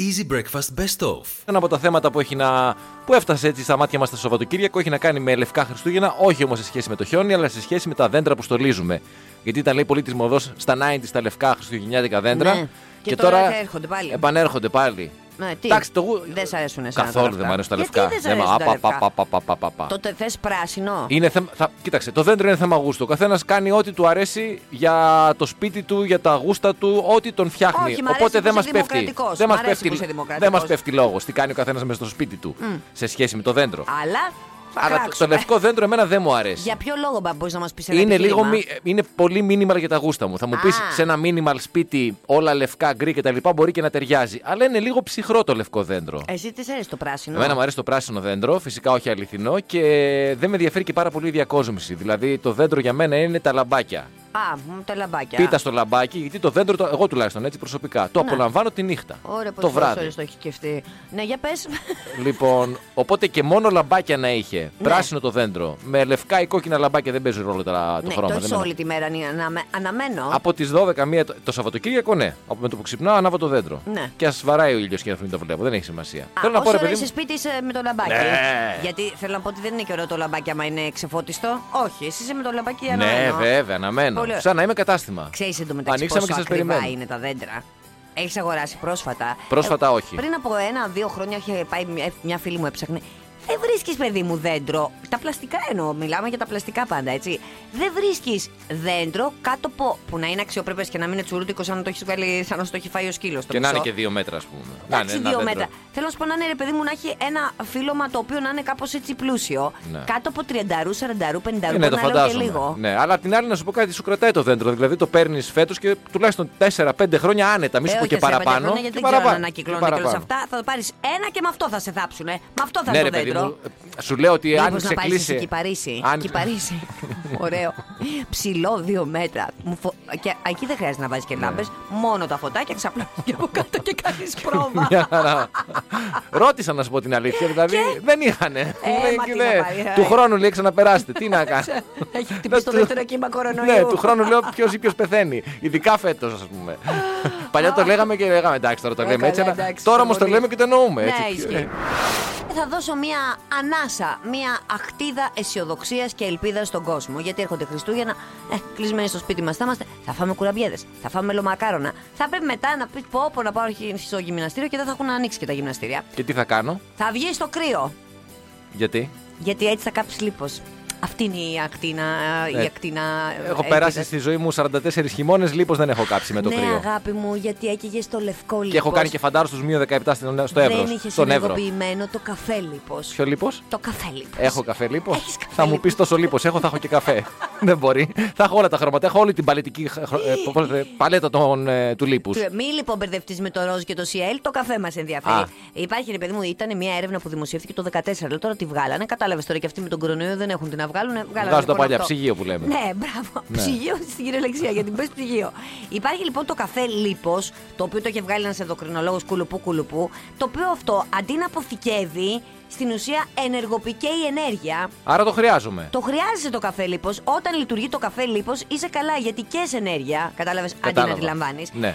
Easy Breakfast Best Of. Ένα από τα θέματα που, έχει να... που έφτασε έτσι στα μάτια μας το Σαββατοκύριακο έχει να κάνει με λευκά Χριστούγεννα, όχι όμως σε σχέση με το χιόνι, αλλά σε σχέση με τα δέντρα που στολίζουμε. Γιατί ήταν λέει πολύ της μοδός στα 90 τα λευκά χριστουγεννιάτικα δέντρα. Ναι. Και τώρα έρχονται πάλι. Επανέρχονται πάλι. Ναι, τι, Εντάξει, το γου- δεν σ' αρέσουν εσένα Καθόλου τα δεν μου αρέσουν τα Γιατί λευκά. δεν σ' Δεν μ' αρέσουν τα απα- λευκά; πα- πα- πα- πα- πα- πα. Τότε θες πράσινο. Είναι θέμα, θα, κοίταξε, το δέντρο είναι θέμα γούστου. Ο καθένας κάνει ό,τι του αρέσει για το σπίτι του, για τα γούστα του, ό,τι τον φτιάχνει. Όχι, μ' αρέσει Οπότε που δεν μας είσαι πέφτει. δημοκρατικός. Δεν Μ' μα αρέσει πέφτει, που είσαι δεν δημοκρατικός. μας πέφτει λόγος τι κάνει ο καθένας μέσα στο σπίτι του σε σχέση με το δέντρο. Αλλά θα Αλλά το, το κράξουμε. λευκό δέντρο εμένα δεν μου αρέσει. Για ποιο λόγο μπα, μπορείς να μας πεις ένα Είναι, λίγο, επιχείρημα; μη- είναι πολύ minimal για τα γούστα μου. Θα μου πεις Α. σε ένα minimal σπίτι όλα λευκά, γκρι κτλ. μπορεί και να ταιριάζει. Αλλά είναι λίγο ψυχρό το λευκό δέντρο. Εσύ τι σ' αρέσει το πράσινο; Εμένα μου αρέσει το πράσινο δέντρο, φυσικά όχι αληθινό και δεν με ενδιαφέρει και πάρα πολύ η διακόσμηση. Δηλαδή το δέντρο για μένα είναι τα λαμπάκια. Α, μ, τα λαμπάκια. Πίτα στο λαμπάκι, γιατί το δέντρο, το, εγώ τουλάχιστον έτσι προσωπικά, το Ναι. απολαμβάνω τη νύχτα. Ωραία, το πόσες βράδυ. ώρες το έχει σκεφτεί. Ναι, για πες. Λοιπόν, οπότε και μόνο λαμπάκια να είχε. Ναι. Πράσινο το δέντρο. Με λευκά ή κόκκινα λαμπάκια δεν παίζει ρόλο τα, το ναι, χρώμα. το δεν έχεις με- όλη τη μέρα ανη- αναμε- αναμένο. Από τις 12 μία το, το Σαββατοκύριακο, ναι. Από με το που ξυπνάω, ανάβω το δέντρο. Ναι. Και ας βαράει ο ήλιος και να μην το βλέπω. Δεν έχει σημασία. Α, Θέλω να πω, όσο ρε ώρα παιδί είσαι μου. σπίτι είσαι με το λαμπάκι. Ναι. Γιατί θέλω να πω ότι δεν είναι και ωραίο το λαμπάκι άμα είναι ξεφώτιστο. Όχι, εσύ είσαι με το λαμπάκι Ναι, αναμένο. βέβαια, αναμένω. Πολύ ωραία. Σαν να είμαι κατάστημα. Ξέρεις εντωμεταξύ Ανοίξαμε πόσο και σας ακριβά περιμένω. είναι τα δέντρα. Έχεις αγοράσει πρόσφατα. Πρόσφατα Ε, όχι. Πριν από ένα-δύο χρόνια είχε πάει μια- μια φίλη μου έψαχνε. Δεν βρίσκεις, παιδί μου, δέντρο. Τα πλαστικά εννοώ. Μιλάμε για τα πλαστικά πάντα, έτσι. Δεν βρίσκεις δέντρο κάτω από. που να είναι αξιοπρεπέ και να μην είναι τσουρούτικο σαν να το έχει βγάλει, σαν να στο έχει φάει ο σκύλος. Και να είναι και δύο μέτρα, ας πούμε. Να Εντάξει, είναι ένα δύο δέντρο. μέτρα. Θέλω να σου πω να είναι ρε παιδί μου να έχει ένα φύλλωμα το οποίο να είναι κάπως έτσι πλούσιο. Ναι. Κάτω από 30, 40, 50, Ε, ναι, το να λέω και φαντάζομαι. λίγο. Ναι, αλλά απ' την άλλη να σου πω κάτι, σου κρατάει το δέντρο. Δηλαδή το παίρνεις φέτος και τουλάχιστον 4-5 χρόνια άνετα. Μη σου Ε, πω όχι και τέσσερα, πέντε παραπάνω. χρόνια, γιατί και δεν ξέρω παραπάνω, να και ανακυκλώνονται και όλα παραπάνω. αυτά. Θα πάρεις ένα και με αυτό θα σε θάψουνε. Με αυτό θα Ναι, είναι ρε το παιδί δέντρο. Μου, ε, σου λέω ότι αν Μήπως σε να πάρεις κλείσει. εκεί Παρίσι. αν- Εκεί Παρίσι. Ωραίο. Ψηλό δύο μέτρα. Μου φο- Και εκεί δεν χρειάζεται να βάζεις και λάμπες. Μόνο τα φωτάκια ξαπλώνεις και από κάτω και κάνεις πρόβα. Μια χαρά. Ρώτησα να σου πω την αλήθεια. Δηλαδή δεν είχανε. Λέει, μα και τι λέει, να πάρει, ε. Του χρόνου λέει ξαναπεράσετε. Τι να κάνω. Έχει χτυπήσει το του- δεύτερο κύμα κορονοϊού. Ναι, του χρόνου λέω ποιος ή ποιος πεθαίνει. Ειδικά φέτος, ας πούμε. Παλιά το λέγαμε και λέγαμε εντάξει, τώρα το Ε, λέμε έτσι. καλά, αλλά εντάξει, Τώρα όμως το πολύ. λέμε και το εννοούμε. Ναι, έτσι. ισχύει. Θα δώσω μία ανάσα, μία αχτίδα αισιοδοξίας και ελπίδας στον κόσμο. Γιατί έρχονται Χριστούγεννα, ε, κλεισμένοι στο σπίτι μας θα είμαστε, θα φάμε κουραμπιέδες, θα φάμε λομακάρονα. Θα πρέπει μετά να πεις πω, πω να πάω στο γυμναστήριο και δεν θα έχουν ανοίξει και τα γυμναστήρια. Και τι θα κάνω, Θα βγεις στο κρύο. γιατί; Γιατί έτσι θα κάψεις λίπος. Αυτή είναι η ακτίνα. Ναι. Η ακτίνα Έχω ελπίδα. περάσει στη ζωή μου 44 χειμώνες, λίπος δεν έχω κάψει με το ναι, κρύο. αγάπη μου, γιατί έκαιγες στο λευκό λίπος. Και έχω κάνει και φαντάρο στους μείον 17 στην- στο Εύρο. Δεν είχες Στον Εύρο. συνεργοποιημένο το καφέ λίπος. Ποιο λίπος; Το καφέ λίπος. Έχω καφέ λίπος; Έχεις καφέ Θα μου λίπος. πεις τόσο λίπος έχω, θα έχω και καφέ. Δεν μπορεί. Θα έχω όλα τα χρώματα. Έχω όλη την παλετική χ- χ- ε, πώς λέτε, παλέτα των, ε, του λίπους. Του- Μη λοιπόν μπερδευτείς με το ροζ και το CL, το καφέ μας ενδιαφέρει. Α. Υπάρχει, ρε παιδί μου, ήταν μια έρευνα που δημοσιεύθηκε το 2014. Αλλά τώρα τη βγάλανε. Κατάλαβες τώρα και αυτοί με τον κορονοϊό δεν έχουν τι να βγάλουν. Βγάλανε Βγάζουν τα λοιπόν παλιά, αυτό. ψυγείο που λέμε. Ναι, μπράβο. Ναι. Ψυγείο στην κυριολεξία, γιατί πες ψυγείο. Υπάρχει λοιπόν το καφέ λίπος, το οποίο το είχε βγάλει ένας ενδοκρινολόγος κουλουπού κουλουπού, το οποίο αυτό αντί να αποθηκεύει, στην ουσία ενεργοποιεί και η ενέργεια. Άρα το χρειάζομαι. Το χρειάζεσαι το καφέ λίπος. Όταν λειτουργεί το καφέ λίπος είσαι καλά γιατί και ενέργεια. Κατάλαβες αντί να Κατάλαβα. τη λαμβάνει. Ναι.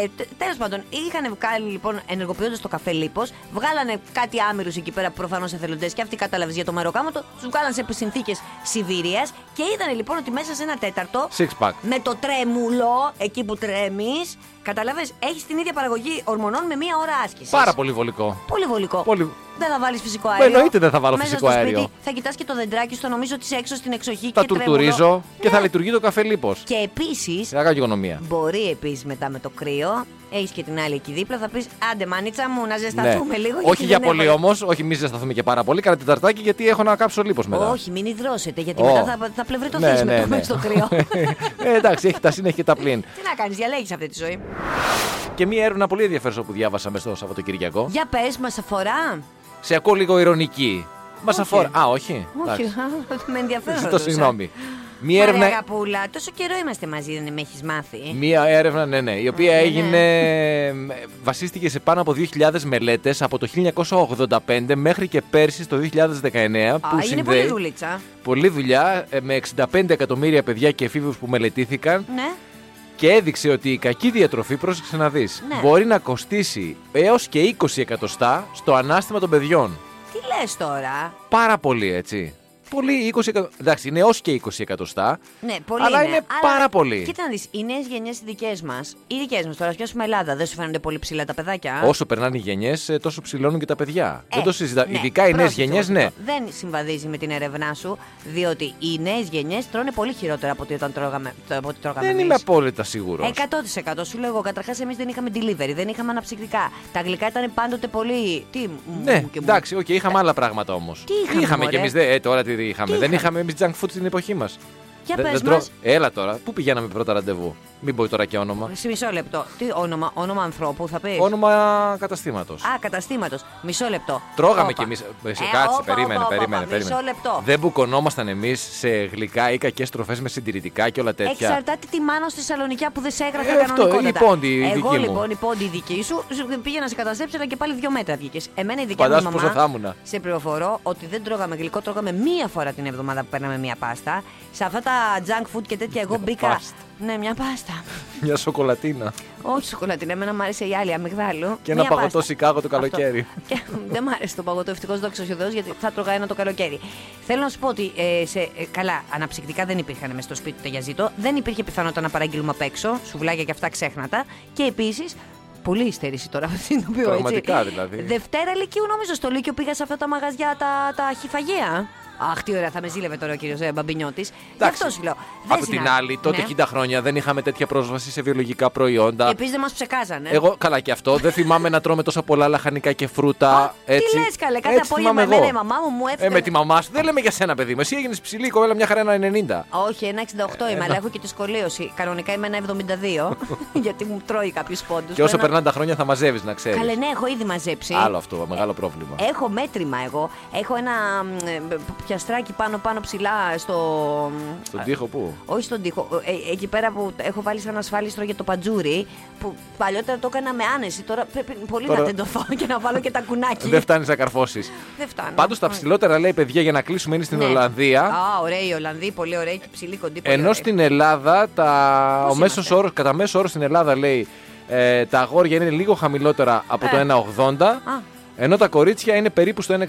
Ε, Τέλος πάντων, είχαν βγάλει λοιπόν ενεργοποιώντας το καφέ λίπος, βγάλανε κάτι άμυρους εκεί πέρα προφανώς εθελοντές και αυτοί κατάλαβες για το μεροκάματο, τους βγάλανε σε συνθήκες Σιβηρία και είδαν λοιπόν ότι μέσα σε ένα τέταρτο. Six pack. Με το τρέμουλο, εκεί που τρέμεις, κατάλαβες, έχεις την ίδια παραγωγή ορμονών με μία ώρα άσκησης. Πάρα πολύ βολικό. Πολύ βολικό. Πολύ- Δεν θα βάλεις φυσικό Μα αέριο. εννοείται δεν θα βάλω Μέσα φυσικό στο αέριο. Σπίτι, θα κοιτάς και το δεντράκι στο νομίζω ότι είσαι έξω στην εξοχή Τα και τουρτουρίζω τρέμουλο. και θα Ναι. λειτουργεί το καφέ λίπος. Και επίσης, Θα κάνω και οικονομία. μπορεί επίσης μετά με το κρύο, έχεις και την άλλη εκεί δίπλα, θα πεις Άντε, μάνιτσα μου, να ζεσταθούμε λίγο. γιατί Ναι. Όχι για δεν πολύ έχω- όμως, όχι μη ζεσταθούμε και πάρα πολύ. Κάνα τεταρτάκι γιατί έχω να κάψω λίπος μετά. Όχι, μην υδρώσετε, γιατί Ω. μετά θα, θα πλευρετωθείς Ναι, με ναι, το ναι. μέσα στο κρύο. ε, εντάξει, έχει τα συν, έχει και τα πλην. Τι να κάνεις, διαλέγεις αυτή τη ζωή. Και μία έρευνα πολύ ενδιαφέρουσα που διάβασα μες στο Σαββατοκυριακό. Για πες, μας αφορά. Σε ακούω λίγο ηρωνική. Μας Όχι. αφορά. Α, όχι. Όχι, Εντάξει. με ενδιαφέρον. Ζητώ ρωτούσα. συγγνώμη. Μία Μαρία έρευνα, Αγαπούλα, τόσο καιρό είμαστε μαζί, δεν με έχεις μάθει. μία έρευνα, ναι, ναι, η οποία Ναι, ναι. έγινε, ε, βασίστηκε σε πάνω από 2.000 μελέτες από το 1985 μέχρι και πέρσι το 2019 Α, που είναι συνδέει πολύ δουλίτσα. πολλή δουλειά ε, με 65 εκατομμύρια παιδιά και εφήβους που μελετήθηκαν Ναι. Και έδειξε ότι η κακή διατροφή, πρόσεξε να δεις, Ναι. μπορεί να κοστίσει έως και 20 εκατοστά στο ανάστημα των παιδιών. Τι λες τώρα; Πάρα πολύ, έτσι. Πολύ 20 εκατοστά. Εντάξει, είναι έως και 20 εκατοστά. Ναι, πολύ Αλλά είναι. είναι πάρα πολύ. Κοίτα να δεις, οι νέες γενιές οι δικές μας, οι δικές μας τώρα, ας πιάσουμε Ελλάδα, δεν σου φαίνονται πολύ ψηλά τα παιδάκια. Όσο περνάνε οι γενιές, τόσο ψηλώνουν και τα παιδιά. Ε, Δεν το συζητάω. ναι, Ειδικά οι νέες πρόσεξε γενιές, όμως ναι. αυτό. Δεν συμβαδίζει με την έρευνά σου, διότι οι νέες γενιές τρώνε πολύ χειρότερα από ό,τι όταν τρώγαμε, το- από ό,τι τρώγαμε Δεν εμείς. είμαι απόλυτα σίγουρος. 100% σου λέω εγώ. Καταρχάς, εμείς δεν είχαμε delivery, δεν είχαμε αναψυκτικά. Τα γλυκά ήταν πάντοτε πολύ. Τι μου Ναι, μου και μου. εντάξει, οκ, είχαμε άλλα πράγματα όμως. Τι είχαμε, κι μωρέ; εμείς, ε, τώρα τι είχαμε. Τι δεν είχαμε; είχαμε εμείς junk food στην εποχή μας. Για πες μας. Έλα τώρα, πού πηγαίναμε πρώτα ραντεβού; Μην πω τώρα και όνομα. Σε μισό λεπτό. Τι όνομα, όνομα ανθρώπου θα πεις; Όνομα καταστήματος. Α, καταστήματος. Μισό λεπτό. Τρώγαμε Όπα. κι εμείς. Ε, Κάτσε, όπα, περίμενε, όπα, περίμενε. όπα, περίμενε. Μισό λεπτό. Δεν μπουκωνόμασταν εμείς σε γλυκά ή κακές τροφέ με συντηρητικά και όλα τέτοια. Εξαρτάται τι μάνο στη Σαλονικιά που δεν σε έγραφε Ε, αυτό, κανονικότατα. η πόντι, η Εγώ δική μου. λοιπόν η πόντι η δική σου σου πήγα να σε καταστρέψει αλλά και πάλι δύο μέτρα βγήκες. Εμένα η δικιά μου Φαντάσου μαμά. πόσο θα ήμουνα. Σε πληροφορώ ότι δεν τρώγαμε γλυκό, τρώγαμε μία φορά την εβδομάδα που παίρναμε μία πάστα. Σε αυτά τα junk food και τέτοια εγώ μπήκα. Πάστα. Ναι, μια πάστα. Μια σοκολατίνα. Όχι σοκολατίνα, εμένα μου άρεσε η άλλη αμυγδάλου. Και ένα Μία παγωτό πάστα. Σικάγο το Αυτό. καλοκαίρι. Και δεν μου άρεσε το παγωτό, ευτυχώς δόξα ο Θεός, γιατί θα τρώγα ένα το καλοκαίρι. Θέλω να σου πω ότι ε, σε, ε, καλά, αναψυκτικά δεν υπήρχαν μέσα στο σπίτι του για ζήτο. Δεν υπήρχε πιθανότητα να παραγγείλουμε απ' έξω. Σουβλάκια και αυτά ξέχνατα. Και επίσης. Πολύ υστέρηση τώρα, αυτό είναι το οποίο Πραγματικά, έτσι. δηλαδή. Δευτέρα Λυκείου, νομίζω στο Λύκειο πήγα σε αυτά τα μαγαζιά, τα, τα χυφαγεία. Αχ, τι ωραία, θα με ζήλευε τώρα ο κύριος Μπαμπινιώτης. Γι' Εντάξει. αυτό σου λέω. Δεν Από την συνα- άλλη, τότε Ναι. 60 χρόνια δεν είχαμε τέτοια πρόσβαση σε βιολογικά προϊόντα. Επίσης δεν μας ψεκάζανε. Εγώ, καλά και αυτό. Δεν θυμάμαι να τρώμε τόσα πολλά λαχανικά και φρούτα. Α, έτσι. Τι λες, καλέ, κάθε Έτσι απόγευμα θυμάμαι εμένα εγώ. η μαμά μου μου Ε, έφερε. με τη μαμά σου. Δεν λέμε για σένα, παιδί μου. Εσύ έγινες ψηλή, η κοπέλα μια χαρά ένα 90. Όχι, ένα 68 είμαι, αλλά έχω και τη σκολίωση. Κανονικά είμαι ένα 72, γιατί μου τρώει κάποιους πόντους. Και όσο περνάνε τα χρόνια θα μαζεύεις, να ξέρεις. Καλέ, ναι, έχω ήδη μαζέψει. Άλλο αυτό, μεγάλο πρόβλημα. Έχω μέτρημα εγώ. Έχω ένα μ, ε, πιαστράκι πάνω πάνω ψηλά στο. Στον τοίχο πού; Όχι στον τοίχο. Ε, εκεί πέρα που έχω βάλει σαν ασφάλιστρο για το παντζούρι. Που παλιότερα το έκανα με άνεση. Τώρα πρέπει πολύ Τώρα- να τεντωθώ και να βάλω και τα κουνάκι. Δεν φτάνεις να καρφώσεις. Δεν φτάνω. Πάντως τα ψηλότερα λέει παιδιά για να κλείσουμε είναι στην Ναι. Ολλανδία. Α, ωραία η Ολλανδοί, πολύ ωραία και ψηλή κοντή. πολύ Ενώ ωραία. στην Ελλάδα, τα... Πώς ο μέσος είμαστε; όρος, κατά μέσο όρο στην Ελλάδα λέει ε, τα αγόρια είναι λίγο χαμηλότερα από Ε. το 1,80 Α. ενώ τα κορίτσια είναι περίπου στο 1,65. 1,65!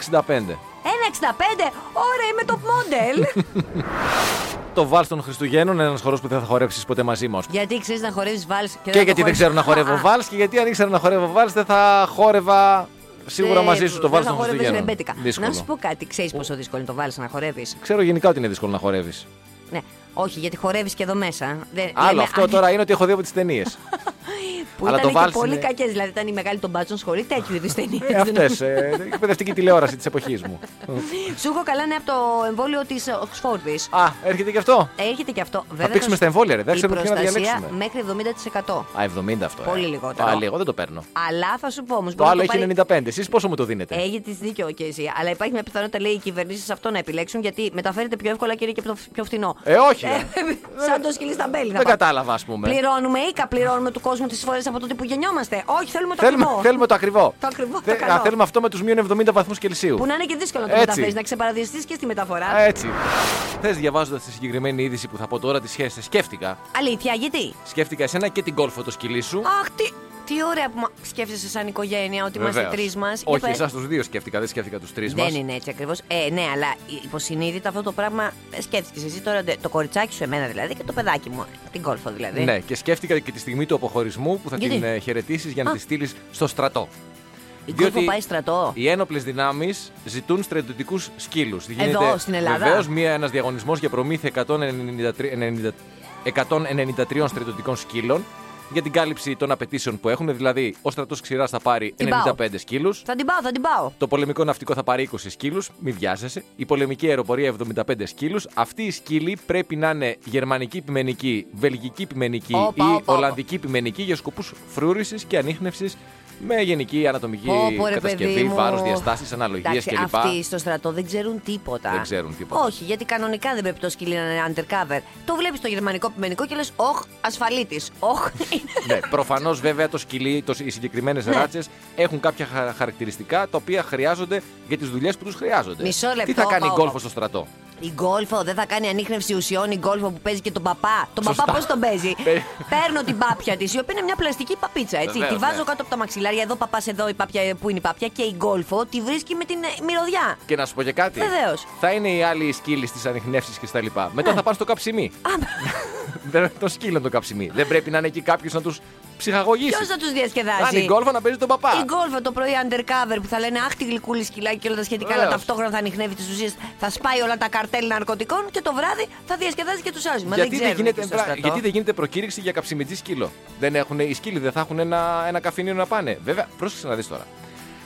Ωραία, είμαι top model! Το βάλ των Χριστουγέννων είναι ένας χορός που δεν θα χορέψεις ποτέ μαζί μας. γιατί ξέρεις να χορεύεις βάλ και, Και γιατί δεν ξέρω να χορεύω βάλ και γιατί αν ήξερα να χορεύω βάλ δεν θα χόρευα σίγουρα μαζί σου το βάλ των Χριστουγέννων. ρεμπέτικα. Δύσκολο. Να σου πω κάτι, ξέρεις πόσο δύσκολο είναι το βάλ να χορεύεις; Ξέρω γενικά ότι είναι δύσκολο να χορεύεις. Ναι, όχι, γιατί χορεύεις και εδώ μέσα. Δεν, Άλλο λέμε, αυτό αν- τώρα είναι ότι έχω δει από τις ταινίες. Που αλλά ήταν το και Vals πολύ είναι- κακές. Δηλαδή ήταν η μεγάλη των μπάτσων σχολή, τέτοιου είδους ταινίες. ε, Αυτές. εκπαιδευτική τηλεόραση της εποχής μου. Σου έχω καλά ναι από το εμβόλιο της Οξφόρδης. Α, έρχεται και αυτό; Έρχεται και αυτό. Βέβαια, πήξουμε σου- στα εμβόλια, ρε. Δεν η ξέρουμε ποιο να προστασία διαλέξουμε. μέχρι 70%. Α, 70 αυτό. ε. Πολύ λιγότερο. Α, λίγο, δεν το παίρνω. Αλλά θα σου πω όμως. Το άλλο έχει 95. Εσείς πόσο μου το δίνετε; Έχει τη δίκιο και εσύ. Αλλά υπάρχει μια πιθανότητα, λέει, οι κυβερνήσεις αυτό να επιλέξουν γιατί μεταφέρεται πιο εύκολα και είναι και πιο- πιο φθηνό. Ε, όχι. Ρε. Σαν το σκυλί στα μπέλη. θα Δεν πάω. κατάλαβα, ας πούμε. Πληρώνουμε ή καπληρώνουμε του κόσμου τις φορές από τότε που γεννιόμαστε. Όχι, θέλουμε το Θέλουμε, ακριβό. θέλουμε το ακριβό. Το ακριβό, το Θε- καλό. α, θέλουμε αυτό με τους μείον 70 βαθμούς Κελσίου. Που να είναι και δύσκολο να το Έτσι. μεταφέρεις, να ξεπαραδιαστεί και στη μεταφορά. Έτσι. Θες διαβάζοντας τη συγκεκριμένη είδηση που θα πω τώρα τη σχέση, σκέφτηκα. Αλήθεια, γιατί; Σκέφτηκα εσένα και την κόλφο το σκυλί σου. Αχ, τι, τι ωραία που μα- σκέφτεσαι σαν οικογένεια ότι είμαστε Βεβαίως. τρεις μας. Όχι, εσάς τους δύο σκέφτηκα, δεν σκέφτηκα τους τρεις μας. Δεν είναι έτσι ακριβώς. Ε, ναι, αλλά υποσυνείδητα αυτό το πράγμα ε, σκέφτηκες εσύ τώρα ντε- το κοριτσάκι σου, εμένα δηλαδή, και το παιδάκι μου. Την κόλφο δηλαδή. Ναι, και σκέφτηκα και τη στιγμή του αποχωρισμού που θα Γιατί; την χαιρετήσεις για να Α. τη στείλεις στο στρατό. Η διότι- κόλφο πάει στρατό. Οι ένοπλες δυνάμεις ζητούν στρατιωτικούς σκύλους. Εδώ, στην Ελλάδα; Βεβαίως, ένας διαγωνισμός για προμήθεια 193, 193 στρατιωτικών σκύλων για την κάλυψη των απαιτήσεων που έχουν. Δηλαδή, ο στρατός ξηράς θα πάρει Την 95 σκύλους. Θα την πάω, θα την πάω. Το πολεμικό ναυτικό θα πάρει 20 σκύλους, μη βιάζεσαι. Η πολεμική αεροπορία 75 σκύλους. Αυτή η σκύλη πρέπει να είναι γερμανική πειμενική, βελγική πειμενική Όπα, ή όπα, όπα. ολλανδική πειμενική για σκοπούς φρούρησης και ανείχνευσης με γενική ανατομική Πω, πω, ρε, κατασκευή, παιδί μου. βάρος, διαστάσεις, αναλογίες Εντάξει, κλπ. Αυτοί στο στρατό δεν ξέρουν τίποτα. Δεν ξέρουν τίποτα. Όχι, γιατί κανονικά δεν πρέπει το σκυλί να είναι undercover. Το βλέπεις το γερμανικό πειμενικό και λες, Όχ, ασφαλίτης. Όχ. ναι, προφανώς βέβαια το σκυλί, το, οι συγκεκριμένες Ναι. ράτσες έχουν κάποια χα- χαρακτηριστικά τα οποία χρειάζονται για τις δουλειές που τους χρειάζονται. Μισό λεπτό, Τι θα κάνει όπα, γκολφο όπα. στο στρατό; Η γκολφο δεν θα κάνει ανείχνευση ουσιών η γκολφο που παίζει και τον παπά. Τον Σωστά. παπά πώς τον παίζει; Παι- Παίρνω την πάπια της, η οποία είναι μια πλαστική παπίτσα, έτσι. Βεβαίως, τη βάζω ναι. κάτω από τα μαξιλάρια, εδώ παπάς εδώ, η πάπια, που είναι η πάπια και η γκολφο τη βρίσκει με την ε, μυρωδιά. Και να σου πω και κάτι. Βεβαίως. Θα είναι οι άλλοι σκύλοι στις ανιχνεύσει και στα λοιπά. Μετά Ναι. θα πάνε στο καψιμί. Α, Δεν το σκύλο το καψιμί. Δεν πρέπει να είναι εκεί κάποιος να τους ψυχαγωγήσεις. Ποιος θα τους Αν διασκεδάσει. η γκολφα να παίζει τον παπά. Η γκολφο το πρωί undercover που θα λένε Αχ, τη γλυκούλη σκυλάκι και όλα τα σχετικά, αλλά Βεβαίως. ταυτόχρονα θα ανοιχνεύει τις ουσίες, θα σπάει όλα τα καρτέλ ναρκωτικών και το βράδυ θα διασκεδάζει και τους άλλου. Μα δεν γιατί, δεν ξέρουν γίνεται, εκεί στο μπρα- στρατό. γιατί δεν γίνεται προκήρυξη για καψιμιτζή σκύλο; Δεν έχουν, οι σκύλοι δεν θα έχουν ένα, ένα καφενείο να πάνε. Βέβαια, πρόσεξε να δεις τώρα.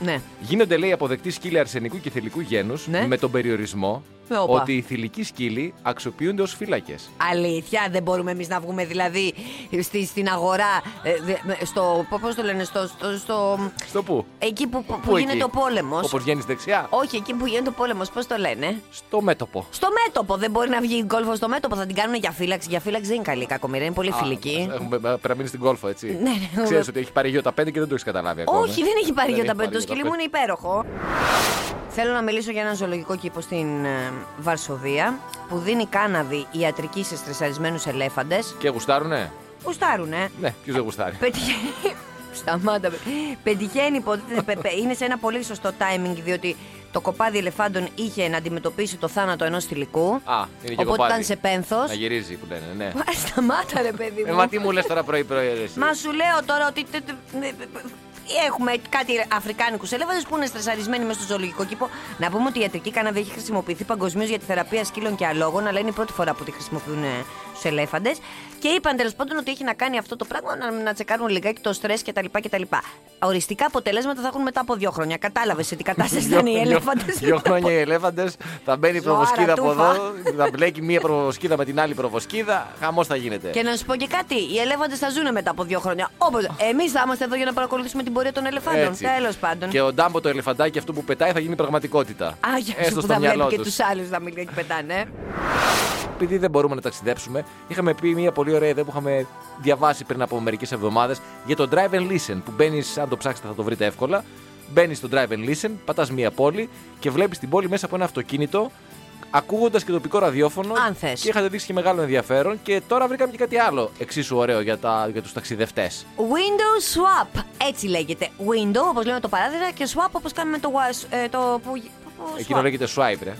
Ναι. Γίνονται, λέει, αποδεκτοί σκύλοι αρσενικού και θηλυκού γένους Ναι. με τον περιορισμό Ε, όπα. ότι οι θηλυκοί σκύλοι αξιοποιούνται ως φύλακες. Αλήθεια, δεν μπορούμε εμείς να βγούμε δηλαδή στη, στην αγορά, ε, δε- με- στο. Πώς το λένε, στο. στο, στο Στο πού; εκεί που, που, Πού γίνεται εκεί; ο πόλεμος. Όπω βγαίνεις δεξιά; Όχι, εκεί που γίνεται ο πόλεμος, πώς το λένε; Στο μέτωπο. Στο μέτωπο. Δεν μπορεί να βγει η γκολφο στο μέτωπο, θα την κάνουν για φύλαξη. Για φύλαξη δεν είναι καλή η κακομοίρα, είναι πολύ φιλική. Α, Έχουμε, πρέπει να μείνεις στην κόλφο, έτσι. Ναι, ναι. Ξέρεις ότι έχει πάρει γιο τα πέντε και δεν το έχεις καταλάβει ακόμα. Όχι, δεν έχει πάρει Δεν για τα έχει πέντε. Το πάρει σκυλί μου είναι υπέροχο. Θέλω να μιλήσω για ένα ζωολογικό κήπο στην ε, Βαρσοβία που δίνει κάναβη ιατρική σε στρεσαρισμένου ελέφαντες. Και γουστάρουνε; Γουστάρουνε. Ναι, ποιος δεν γουστάρει; Πετυχαίνει. Σταμάτα. παι- Πετυχαίνει υποτίθεται. πε- πε- Είναι σε ένα πολύ σωστό timing διότι το κοπάδι ελεφάντων είχε να αντιμετωπίσει το θάνατο ενός θηλυκού. Α, είναι και Οπότε κοπάδι. ήταν σε πένθος. Να γυρίζει που λένε, ναι. Σταμάτα, ρε παιδί Ε, μου. μα τι μου λες τώρα πρωί-πρωί, ρε, εσύ. Μα σου λέω τώρα ότι. Τε- τε- τε- Έχουμε κάτι Αφρικάνικους ελέφαντε που είναι στρεσαρισμένοι μέσα στο ζωολογικό κήπο. Να πούμε ότι η ιατρική κάναβη έχει χρησιμοποιηθεί παγκοσμίως για τη θεραπεία σκύλων και αλόγων, αλλά είναι η πρώτη φορά που τη χρησιμοποιούν στου ελέφαντες. Και είπαν τέλος πάντων ότι έχει να κάνει αυτό το πράγμα να, να τσεκάρουν λιγάκι το στρες κτλ. κτλ. Οριστικά αποτελέσματα θα έχουν μετά από δύο χρόνια. Κατάλαβες σε τι κατάσταση ήταν οι ελέφαντες; Δύο χρόνια οι ελέφαντες θα μπαίνει η Ζωάρα προβοσκίδα από τούφα. εδώ, θα μπλέκει μία προβοσκίδα με την άλλη προβοσκίδα. Χαμός θα γίνεται. Και να σου πω και κάτι, οι ελέφαντες θα ζουν μετά από δύο χρόνια. Όπως εμείς θα είμαστε εδώ για να παρακολουθήσουμε την πορεία των ελεφάντων. Έτσι. Τέλος πάντων. Και ο Ντάμπο το ελεφαντάκι αυτό που πετάει θα γίνει πραγματικότητα. Α, για Έστω που στο θα βλέπει μυαλό και τους. τους άλλους να μιλάει και πετάνε. Επειδή δεν μπορούμε να ταξιδέψουμε, είχαμε πει μια πολύ ωραία ιδέα που είχαμε διαβάσει πριν από μερικές εβδομάδες για το Drive and Listen. Που μπαίνεις, αν το ψάξετε θα το βρείτε εύκολα. Μπαίνεις στο Drive and Listen, πατάς μια πόλη και βλέπεις την πόλη μέσα από ένα αυτοκίνητο, ακούγοντας και τοπικό ραδιόφωνο. Αν θες. Και είχατε δείξει και μεγάλο ενδιαφέρον. Και τώρα βρήκαμε και κάτι άλλο εξίσου ωραίο για, τα, για τους ταξιδευτές. Window swap. Έτσι λέγεται. Window, όπως λέμε το παράδειγμα, και swap όπως κάνουμε το. was- ε, το που, που- που- Εκείνο swap. λέγεται swipe, ρε.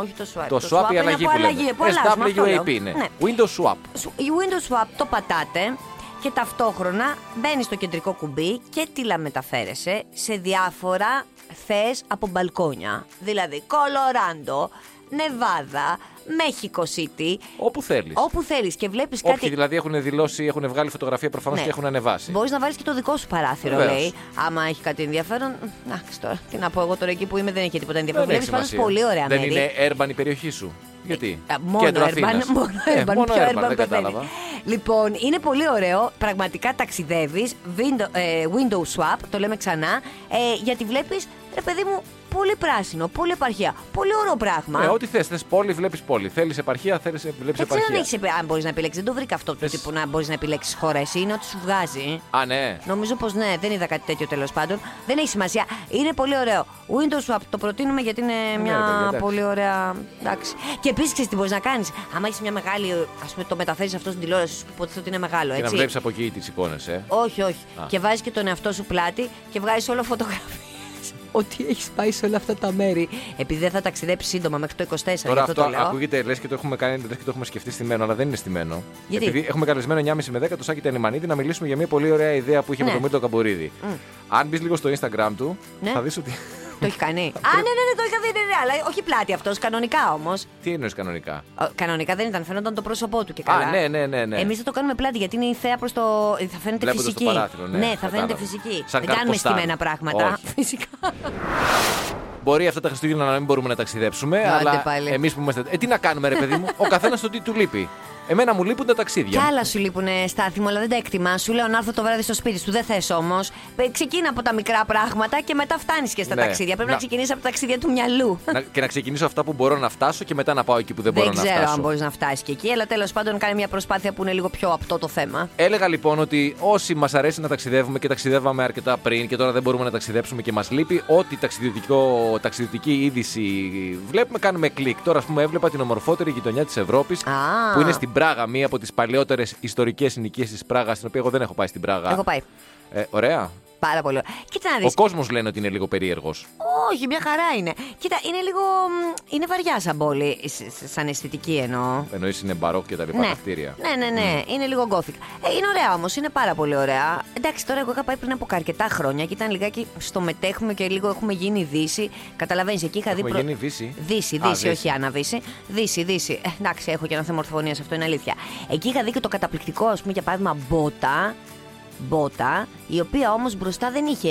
Όχι το swap. Το, swap, η είναι αλλαγή από που λέμε. αλλαγή, που αλλάζουμε, αυτό λέω. SWAP είναι. Ναι. Windows swap. Σου- Η Windows Swap το πατάτε και ταυτόχρονα μπαίνει στο κεντρικό κουμπί και τηλαμεταφέρεσαι σε διάφορα θες από μπαλκόνια. Δηλαδή Κολοράντο, Νεβάδα, Μέχικο City, Όπου θέλεις. όπου θέλεις και βλέπεις Όποιοι κάτι... δηλαδή έχουν δηλώσει, έχουν βγάλει φωτογραφία προφανώς Ναι. και έχουν ανεβάσει. Μπορείς να βάλεις και το δικό σου παράθυρο, Βεβαίως. λέει. Άμα έχει κάτι ενδιαφέρον. Εντάξει τώρα, τι να πω εγώ τώρα εκεί που είμαι, δεν έχει τίποτα ενδιαφέρον. Δεν έχει Βλέπεις πάντως σημασία. πολύ ωραία Δεν μέρη. είναι urban η περιοχή σου. Γιατί; Α, Μόνο Κέντρο urban, Αθήνας. μόνο Ε, urban, μόνο πιο urban, urban δεν πεθαίνει. κατάλαβα. Λοιπόν, είναι πολύ ωραίο. Πραγματικά ταξιδεύεις. Window, ε, window swap, το λέμε ξανά. Ε, γιατί βλέπεις, ρε παιδί μου, πολύ πράσινο, πολύ επαρχία. Πολύ ωραίο πράγμα. Ναι, ό,τι θες. Θες πόλη, βλέπεις πόλη. Θέλεις επαρχία, θέλεις βλέπεις δεν ξέρω αν, επαρχία. έχεις, επι- αν μπορείς να επιλέξεις. Δεν το βρήκα αυτό του Θες- τύπου να μπορείς να επιλέξεις χώρα. Εσύ είναι ότι σου βγάζει. Α, ναι. Νομίζω πως ναι, δεν είδα κάτι τέτοιο τέλος πάντων. Δεν έχει σημασία. Είναι πολύ ωραίο. Windows Swap το προτείνουμε γιατί είναι Ναι, μια ρε παιδιά, εντάξει. πολύ ωραία. Εντάξει. Και επίσης ξέρεις τι μπορείς να κάνεις. Άμα έχεις μια μεγάλη. Α πούμε το μεταφέρει αυτό στην τηλεόραση σου που υποτίθεται ότι είναι μεγάλο, Και να έτσι. βλέπεις από εκεί τις εικόνες, ε. Όχι, όχι. Α. Και βάζεις και τον εαυτό σου πλάτη και βγάζεις όλο φωτογραφίε. Ότι έχεις πάει σε όλα αυτά τα μέρη. Επειδή δεν θα ταξιδέψεις σύντομα μέχρι το 24, Τώρα γι' αυτό αυτό το λέω. ακούγεται λες και το έχουμε κάνει, λες και το έχουμε σκεφτεί στημένο, αλλά δεν είναι στημένο. Γιατί; Επειδή έχουμε καλεσμένο 9.30 με 10 το Σάκη Τενιμανίδη να μιλήσουμε για μια πολύ ωραία ιδέα που είχε με Ναι. τον Μίλτο Καμπορίδη. Αν μπεις λίγο στο Instagram του, Ναι. θα δεις ότι. Το έχει κάνει. Α, ναι, ναι, ναι, το είχα δει, ναι, ναι, αλλά όχι πλάτη αυτός, κανονικά όμως. Τι εννοείς κανονικά; Κανονικά δεν ήταν, φαίνονταν το πρόσωπό του και Α, καλά. ναι, ναι, ναι. ναι. Εμείς θα το κάνουμε πλάτη γιατί είναι η θέα προς το. Θα φαίνεται Βλέποντας φυσική. το παράθυρο, ναι, θα κατάλαβα. φαίνεται φυσική. Σαν δεν κάνουμε καρποστάν. στημένα πράγματα. Όχι. Φυσικά. Μπορεί αυτά τα Χριστούγεννα να μην μπορούμε να ταξιδέψουμε, Άντε αλλά πάλι. εμείς που είμαστε. Ε, τι να κάνουμε, ρε παιδί μου, ο καθένας το τι του λείπει. Εμένα μου λείπουν τα ταξίδια. Κι άλλα σου λείπουν στάθιμο, αλλά δεν τα εκτιμάς. Σου λέω να έρθω το βράδυ στο σπίτι σου. Δεν θες όμως. Ξεκίνα από τα μικρά πράγματα και μετά φτάνεις και στα Ναι. ταξίδια. Πρέπει να, Να- ξεκινήσεις από τα ταξίδια του μυαλού. Να- και να ξεκινήσω αυτά που μπορώ να φτάσω και μετά να πάω εκεί που δεν, Δεν μπορώ να ξέρω φτάσω. αν μπορείς να φτάσεις και εκεί, αλλά τέλος πάντων κάνει μια προσπάθεια που είναι λίγο πιο απτό το θέμα. Έλεγα λοιπόν ότι όσοι μας αρέσει να ταξιδεύουμε και ταξιδεύαμε αρκετά πριν και τώρα δεν μπορούμε να ταξιδέψουμε και μας λείπει, ό,τι ταξιδιωτικό, ταξιδιωτική είδηση βλέπουμε, κάνουμε κλικ. Τώρα, ας πούμε, έβλεπα την ομορφότερη γειτονιά της Ευρώπης Α. που είναι στην Πράγα, μία από τις παλαιότερες ιστορικές συνοικίες της Πράγας, στην οποία εγώ δεν έχω πάει στην Πράγα. Έχω πάει. Ε, ωραία. Πάρα πολύ. ωραία. Κοίτα να δεις. Ο κόσμος λένε ότι είναι λίγο περίεργος. Όχι, μια χαρά είναι. Κοίτα, είναι λίγο. μ, Είναι βαριά σαν πόλη, σ- σ- σαν αισθητική εννοώ. Εννοείς είναι μπαρόκ και τα λοιπά τα κτίρια. ναι, ναι, ναι. Είναι λίγο gothic. Ε, είναι ωραία όμως, είναι πάρα πολύ ωραία. Εντάξει, τώρα εγώ είχα πάει πριν από αρκετά χρόνια και ήταν λιγάκι στο μεταίχμιο και λίγο έχουμε γίνει δύση. Καταλαβαίνεις, εκεί είχα Έχουμε δει. γίνει Δύση; Δύση, Α, δύση, Δύση. όχι αναβύση. Δύση, δύση. Ε, εντάξει, έχω και ένα θέμα ορθοφωνίας, αυτό είναι αλήθεια. Εκεί είχα δει και το καταπληκτικό, ας πούμε, για παράδειγμα, μπότα. Μπότα, η οποία όμως μπροστά δεν είχε.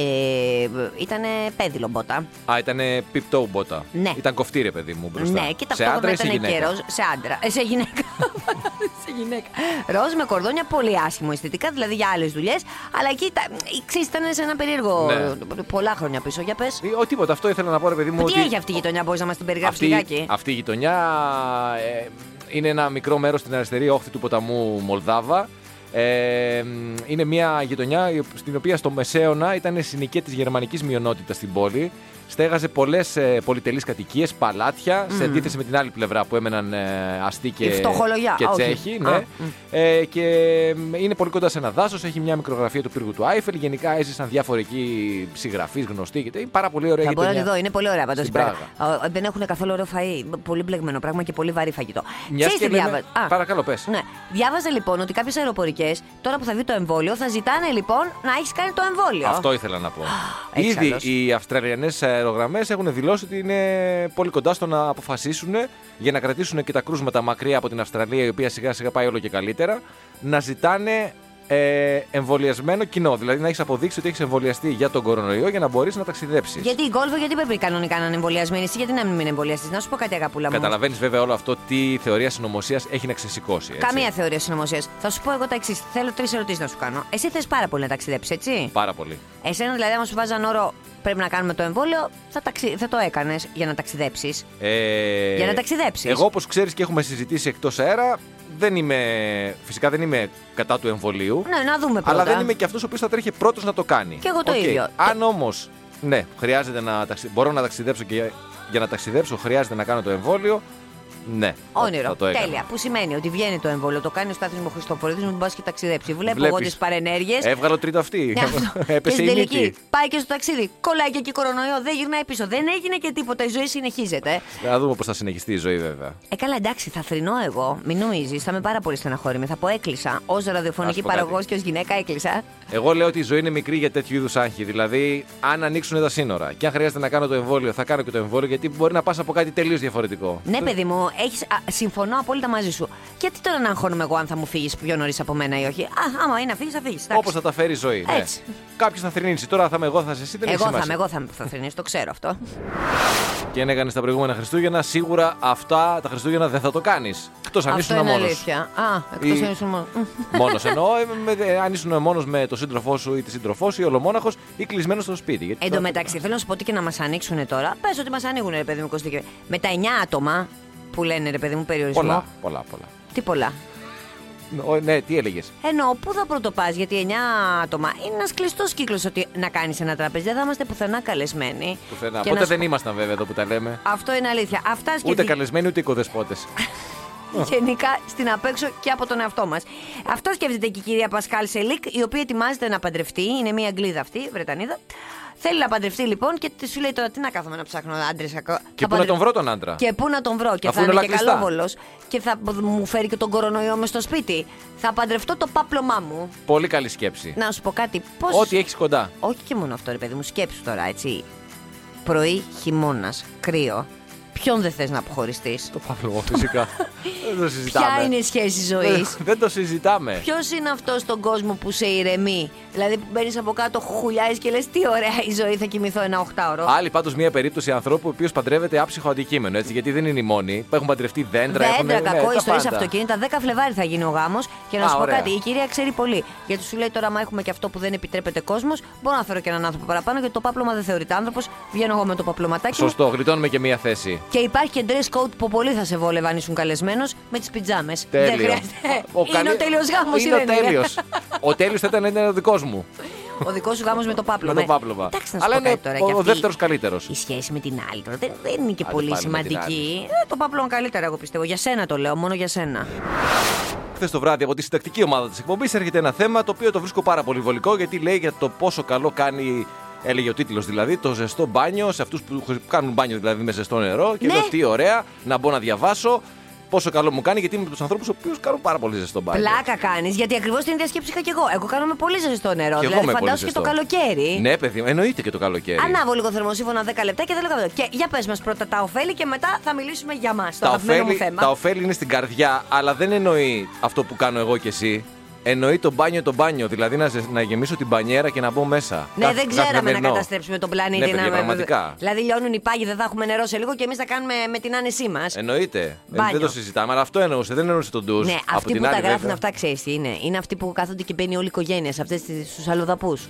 ήταν πέδιλο μπότα. Α, ήταν πιπτό μπότα. Ναι. Ήταν κοφτή, ρε παιδί μου μπροστά. Ναι, και σε άντρα ταυτόχρονα ή σε ήταν γυναίκα; και ροζ. Σε άντρα. Ε, σε γυναίκα. σε γυναίκα. Ροζ με κορδόνια πολύ άσχημο αισθητικά, δηλαδή για άλλες δουλειές. Αλλά εκεί τα- ξέρεις, ήταν σε ένα περίεργο. Ναι. Πολλά χρόνια πίσω. Για πες. Ε, Ο τίποτα, αυτό ήθελα να πω, ρε παιδί μου. Τι ότι έχει αυτή η γειτονιά, μπορείς να μας την περιγράψεις αυτή, λιγάκι; αυτή η γειτονιά ε, είναι ένα μικρό μέρος στην αριστερή όχθη του ποταμού Μολδάβα. Ε, είναι μια γειτονιά η οπ- στην οποία στο Μεσαίωνα ήταν συνοικία της γερμανικής μειονότητας στην πόλη. Στέγαζε πολλές ε, πολυτελείς κατοικίες, παλάτια, σε αντίθεση με την άλλη πλευρά που έμεναν ε, αστεί και, Η φτωχολογιά. και Α, όχι. τσέχοι. Α, Ναι. μ. Ε, και μ, είναι πολύ κοντά σε ένα δάσος, έχει μια μικρογραφία του πύργου του Άιφελ. Γενικά έζησαν διάφοροι εκεί συγγραφείς γνωστοί. και- Είναι πάρα πολύ ωραία Θα μπορώ να τη γειτονιά. δω, είναι πολύ ωραία πάντως. Στην Δεν έχουν καθόλου ωραίο φαΐ. Πολύ μπλεγμένο πράγμα και πολύ βαρύ φαγητό. Μιας Ξέρεις και τι λέμε- διάβα- Α, Παρακαλώ, πες. Ναι. Διάβαζα λοιπόν ότι κάποιες αεροπορικές, τώρα που θα βγει το εμβόλιο, θα ζητάνε λοιπόν να έχεις κάνει το εμβόλιο. Αυτό ήθελα να πω. Έξαλλος. Ήδη οι Αυστραλιανές αερογραμμές έχουν δηλώσει ότι είναι πολύ κοντά στο να αποφασίσουν για να κρατήσουν και τα κρούσματα μακριά από την Αυστραλία, η οποία σιγά σιγά πάει όλο και καλύτερα, να ζητάνε ε, εμβολιασμένο κοινό. Δηλαδή να έχεις αποδείξει ότι έχεις εμβολιαστεί για τον κορονοϊό για να μπορείς να ταξιδέψεις. Γιατί η Γκόλφο, γιατί πρέπει κανονικά να είναι εμβολιασμένη, εσύ γιατί να μην είναι εμβολιαστής; Να σου πω κάτι, αγαπούλα μου. Καταλαβαίνεις βέβαια όλο αυτό τι θεωρία συνωμοσίας έχει να ξεσηκώσει. Έτσι. Καμία θεωρία συνωμοσίας. Θα σου πω εγώ τα εξής. Θέλω τρεις ερωτήσεις να σου κάνω. Εσύ θες πάρα πολύ να ταξιδέψεις, έτσι; Πάρα πολύ. Εσένα δηλαδή, άμα σου βάζαν όρο πρέπει να κάνουμε το εμβόλιο, θα, ταξι... θα το έκανες για να ταξιδέψεις. Ε, Για να ταξιδέψεις. Εγώ, όπως ξέρεις και έχουμε συζητήσει εκτός αέρα, δεν είμαι. Φυσικά δεν είμαι κατά του εμβολίου. Ναι, να δούμε πρώτα. Αλλά δεν είμαι και αυτός ο οποίος θα τρέχει πρώτος να το κάνει. Κι εγώ το Οκ. ίδιο. Αν όμως, ναι, χρειάζεται να ταξι... μπορώ να ταξιδέψω και για, για να ταξιδέψω χρειάζεται να κάνω το εμβόλιο. Ναι, θα- Όνειρο. θα το έκανα. Τέλεια. Που σημαίνει ότι βγαίνει το εμβόλιο, το κάνει ο Στάθη μου Χριστόφορο, μου πας και ταξιδέψει. Βλέπω Βλέπεις. εγώ τι παρενέργειες. Έβγαλε τρίτο αυτή. Ναι, αυτό. και Έπεσε στην η τελική νίκη. πάει και στο ταξίδι. Κολλάει και εκεί κορονοϊό, δεν γυρνάει πίσω. Δεν έγινε και τίποτα. Η ζωή συνεχίζεται. Να δούμε πώς θα συνεχιστεί η ζωή, βέβαια. Ε, καλά, εντάξει, θα θρυνώ εγώ. Μην νομίζεις, θα είμαι πάρα πολύ στεναχώρημη. Θα πω έκλεισα. Ω ραδιοφωνική πω κάτι. παραγωγός και ως γυναίκα έκλεισα. Εγώ λέω ότι η ζωή είναι μικρή για τέτοιου είδους άγχη. Δηλαδή, αν ανοίξουν τα σύνορα και αν χρειάζεται να κάνω το εμβόλιο, θα κάνω και το εμβόλιο, γιατί μπορεί να πας από κάτι τελείως διαφορετικό. Ναι, παιδί μου, έχεις, α, συμφωνώ απόλυτα μαζί σου. Γιατί τώρα να αγχώνομαι εγώ αν θα μου φύγεις πιο νωρίς από μένα ή όχι; Α, άμα είναι να φύγει, θα φύγει. Όπως θα τα φέρει η ζωή. Έτσι. Ναι. Κάποιος θα θρυνήσει. Τώρα θα είμαι εγώ, θα είσαι εσύ, δεν έχει Εγώ θα σημασία. είμαι, εγώ θα, θα θρυνείς, το ξέρω αυτό. Και αν έκανες τα προηγούμενα Χριστούγεννα, σίγουρα αυτά τα Χριστούγεννα δεν θα το κάνεις. Εκτός αν αυτό ήσουν είναι μόνος. αλήθεια. Α, εκτός Ή- αν ήσουν μόνος. Μόνος εννοώ, ε, με- ε, αν ήσουν μόνος με τον σύντροφό σου ή τη σύντροφό σου ή ολομόναχος ή κλεισμένος στο σπίτι. Γιατί Εν θα- τω μεταξύ, θέλω να σου πω ότι και να μας ανοίξουν τώρα. Πες ότι μας ανοίγουν, ρε παιδί μου, Κωστή. Με τα 9 άτομα που λένε, ρε παιδί μου, περιορισμό. Πολλά, πολλά, πολλά. Τι πολλά. Ο, ναι, τι έλεγες; Εννοώ, πού θα πρωτοπάς, γιατί 9 άτομα είναι ένας κλειστός κύκλος ότι να κάνεις ένα τραπέζι. Δεν θα είμαστε πουθενά καλεσμένοι. Πουθενά. Και Ποτέ να σου δεν πω- ήμασταν βέβαια εδώ που τα λέμε. Αυτό είναι αλήθεια. Αυτά Ούτε σκεφτεί καλεσμένοι ούτε οικοδεσπότες. γενικά στην απέξω και από τον εαυτό μας. Αυτό σκέφτεται και η κυρία Πασχάλ Σελίκ, η οποία ετοιμάζεται να παντρευτεί. Είναι μια Αγγλίδα αυτή, Βρετανίδα. Θέλει να παντρευτεί λοιπόν και τη σου λέει τώρα τι να κάθομαι να ψάχνω άντρες ακόμα. Και πού να τον βρω τον άντρα; Και πού να τον βρω. Και Αφού θα είναι είναι όλα και κλειστά. καλόβολος. Και θα μου φέρει και τον κορονοϊό μες στο σπίτι. Θα παντρευτώ το πάπλωμά μου. Πολύ καλή σκέψη. Να σου πω κάτι. Πώ. Ό,τι έχεις κοντά. Όχι και μόνο αυτό, ρε παιδί μου, σκέψου τώρα, έτσι. Πρωί, χειμώνας, κρύο. Ποιον δεν θες να αποχωριστείς; Το Παύλο, φυσικά. δεν το συζητάμε. Ποια είναι η σχέση ζωής; δεν το συζητάμε. Ποιος είναι αυτός στον κόσμο που σε ηρεμεί; Δηλαδή που μπαίνεις από κάτω, χουλιάζει και λες τι ωραία η ζωή, θα κοιμηθώ ένα οχτάωρο. Άλλη πάντως μια περίπτωση ανθρώπου ο οποίος παντρεύεται άψυχο αντικείμενο. Έτσι, γιατί δεν είναι οι μόνοι. Έχουν παντρευτεί δέντρα. Δέντρα, έχουν, κακό, ναι, ιστορίες τα πάντα. αυτοκίνητα. 10 Φλεβάρι θα γίνει ο γάμος. Και να Α, σου πω ωραία. κάτι, η κυρία ξέρει πολύ. Γιατί σου λέει τώρα, μα έχουμε και αυτό που δεν επιτρέπεται κόσμος, μπορώ να φέρω και έναν άνθρωπο παραπάνω γιατί το πάπλωμα δεν θεωρείται άνθρωπος. Βγαίνω εγώ με το παπλωματάκι μου. Σωστό, γλιτώνουμε και μία θέση. Και υπάρχει και dress code που πολύ θα σε βόλευε αν ήσουν καλεσμένος με τις πιτζάμες. Δεν Τέλειος. χρειάζεται. Ο Είναι καλή- ο τέλειος γάμος, Είναι ο τέλειος. ο τέλειος θα ήταν ήταν ο δικός μου. Ο δικός σου γάμος με το πάπλωμα. Με το πάπλωμα. Εντάξει, να σου Αλλά πω είναι κάτι τώρα. ο και αυτή δεύτερος καλύτερος. Η σχέση με την άλλη τώρα δεν, δεν είναι και Άντε πολύ πάλι με την σημαντική. Ε, το πάπλωμα καλύτερα, εγώ πιστεύω. Για σένα το λέω, μόνο για σένα. Χθες το βράδυ από τη συντακτική ομάδα της εκπομπής έρχεται ένα θέμα το οποίο το βρίσκω πάρα πολύ βολικό γιατί λέει για το πόσο καλό κάνει. Έλεγε ο τίτλος δηλαδή, το ζεστό μπάνιο σε αυτούς που κάνουν μπάνιο δηλαδή με ζεστό νερό. Και Ναι. λέω τι ωραία, να μπω να διαβάσω. Πόσο καλό μου κάνει γιατί είμαι από τους ανθρώπους ο οποίους κάνουν πάρα πολύ ζεστό μπάνιο. Πλάκα κάνεις, γιατί ακριβώς την ίδια σκέψη είχα και εγώ. Εγώ κάνω με πολύ ζεστό νερό. Και εγώ δηλαδή, με πολύ φαντάσου και το ζεστό. καλοκαίρι. Ναι, παιδί, μου, εννοείται και το καλοκαίρι. Ανάβω λίγο θερμοσύφωνα 10 λεπτά και δεν λέγαμε Και για πες μας πρώτα τα ωφέλη και μετά θα μιλήσουμε για μας. Το τα, αγαπημένο μου ωφέλη, θέμα. τα ωφέλη είναι στην καρδιά, αλλά δεν εννοεί αυτό που κάνω εγώ και εσύ. Εννοεί το μπάνιο το μπάνιο. Δηλαδή να, ζε- να γεμίσω την μπανιέρα και να μπω μέσα. Ναι, Κάθε- δεν ξέραμε να καθημερινό. καταστρέψουμε τον πλανήτη. Ναι, παιδιά, να... πραγματικά. Δηλαδή, λιώνουν οι πάγοι, δεν θα έχουμε νερό σε λίγο και εμείς θα κάνουμε με την άνεσή μας. Εννοείται. Ε, Μπάνιο. δεν το συζητάμε, αλλά αυτό εννοούσε. Δεν εννοούσε τον ντουζ. Ναι, Από αυτοί την που τα άλλη, γράφουν βέβαια. αυτά, ξέρεις τι είναι. Είναι αυτοί που κάθονται και μπαίνει όλη η οικογένεια σε αυτές του αλλοδαπούς.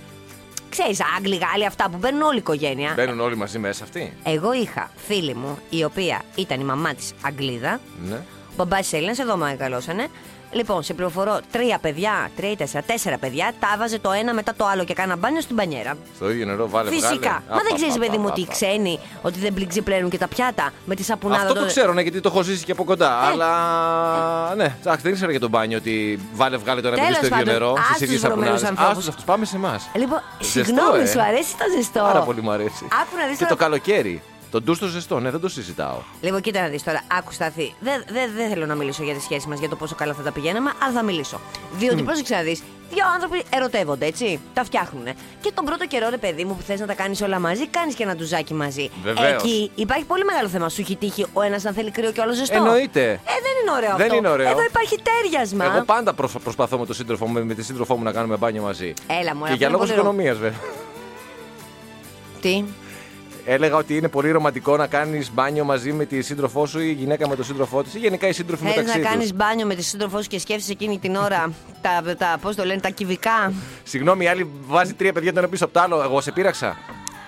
Ξέρεις, Άγγλοι, Γάλλοι, αυτά που μπαίνουν όλη η οικογένεια. Μπαίνουν όλοι μαζί μέσα αυτοί. Εγώ είχα φίλη μου, η οποία ήταν η μαμά της Αγγλίδα. Ναι. Ο μπαμπάς της Έλληνας, εδώ με μεγαλώσανε. Λοιπόν, σε πληροφορώ, τρία παιδιά, τρία ή τέσσερα, τέσσερα παιδιά, τα έβαζε το ένα μετά το άλλο και κάνα μπάνιο στην πανιέρα. Στο ίδιο νερό βάλε Φυσικά. βγάλε. Μα Α, δεν πα, ξέρεις, πα, παιδί πα, μου, πα, ότι οι πα. ξένοι ότι δεν πλήξε και τα πιάτα με τη σαπουνάδα. Αυτό το τότε. ξέρω, ναι, γιατί το έχω ζήσει και από κοντά. Ε. Αλλά ναι, εντάξει, δεν ήξερα για τον μπάνιο ότι βάλε βγάλε το ένα παιδί Τέλος στο ίδιο πάντων, νερό. άστους Στι ίδιες βρωμένους σαπουνάδες. ανθρώπους. Άστους αυτούς, πάμε σε εμάς. Λοιπόν, Ζεστό, συγγνώμη, ε. σου αρέσει το ζεστό. Πάρα πολύ μου αρέσει. Άκου να δεις Και τώρα- το καλοκαίρι. Το ντου στο ζεστό, ναι, δεν το συζητάω. Λοιπόν, κοίτα να δεις τώρα. Άκου σταθή. Δεν δεν- δεν θέλω να μιλήσω για τη σχέση μας, για το πόσο καλά θα τα πηγαίναμε, αλλά θα μιλήσω. Διότι πρόσεξε να δει. Δύο άνθρωποι ερωτεύονται, έτσι. Τα φτιάχνουν. Και τον πρώτο καιρό, ρε παιδί μου, που θες να τα κάνεις όλα μαζί, κάνεις και ένα ντουζάκι μαζί. Βεβαίως. Εκεί υπάρχει πολύ μεγάλο θέμα. Σου έχει τύχει ο ένας να θέλει κρύο και ο άλλος ζεστό. Εννοείται. Ε, δεν είναι ωραίο Δεν αυτό. είναι ωραίο. Εδώ υπάρχει τέριασμα. Εγώ πάντα προσ- προσπαθώ με, τον σύντροφο, μου- με, με τη σύντροφό μου να κάνουμε μπάνιο μαζί. Έλα, μωρέ, Και αυτό για είναι λόγους πολύ ρο- οικονομίας, βέβαια. Τι; Έλεγα ότι είναι πολύ ρομαντικό να κάνεις μπάνιο μαζί με τη σύντροφό σου ή η γυναίκα με τον σύντροφό της ή γενικά οι σύντροφοι Θέλεις μεταξύ να τους. κάνει μπάνιο με τη σύντροφό σου και σκέφτεσαι εκείνη την ώρα τα, τα, πώς το λένε, τα κυβικά; Συγγνώμη, η άλλη βάζει τρία παιδιά το ένα πίσω από το άλλο. Εγώ σε πείραξα.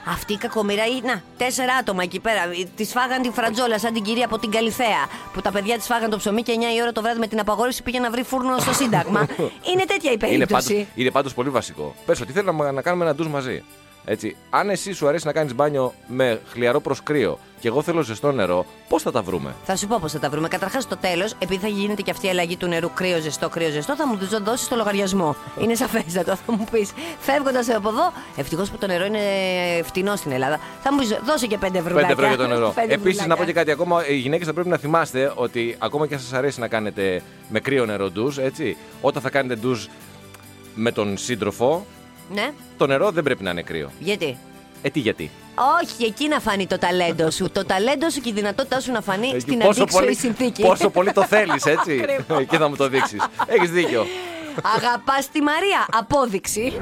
Αυτή η κακομοιρά είναι. Να, τέσσερα άτομα εκεί πέρα. Τη φάγαν την φρατζόλα σαν την κυρία από την Καλιθέα. Που τα παιδιά τη φάγαν το ψωμί και 9 η ώρα το βράδυ με την απαγόρευση πήγε να βρει φούρνο στο Σύνταγμα. είναι τέτοια η Είναι περίπτωση. πάντως, είναι πάντως πολύ βασικό. Πες ότι θέλω να, να κάνουμε ένα ντους μαζί. Έτσι. Αν εσύ σου αρέσει να κάνεις μπάνιο με χλιαρό προς κρύο και εγώ θέλω ζεστό νερό, πώς θα τα βρούμε; Θα σου πω πώς θα τα βρούμε. Καταρχάς, στο τέλος, επειδή θα γίνεται και αυτή η αλλαγή του νερού κρύο, ζεστό, κρύο, ζεστό, θα μου το δώσεις το λογαριασμό. είναι σαφέστατο. Θα μου πεις, φεύγοντας από εδώ, ευτυχώς που το νερό είναι φτηνό στην Ελλάδα, θα μου πεις, δώσε και 5 ευρώ. 5 ευρώ για το νερό. Επίσης, να πω και κάτι ακόμα. Οι γυναίκες θα πρέπει να θυμάστε ότι ακόμα και αν σας αρέσει να κάνετε με κρύο νερό ντους, έτσι, όταν θα κάνετε ντους με τον σύντροφο, Ναι, το νερό δεν πρέπει να είναι κρύο. γιατί; Ε, τι γιατί; Όχι, εκεί να φανεί το ταλέντο σου. το ταλέντο σου και η δυνατότητά σου να φανεί Εκεί στην πόσο αντίξωη πολύ, συνθήκη. πόσο πολύ το θέλεις, έτσι; Ακριβώς. Εκεί θα μου το δείξεις. Έχεις δίκιο. Αγαπάς τη Μαρία. Απόδειξη.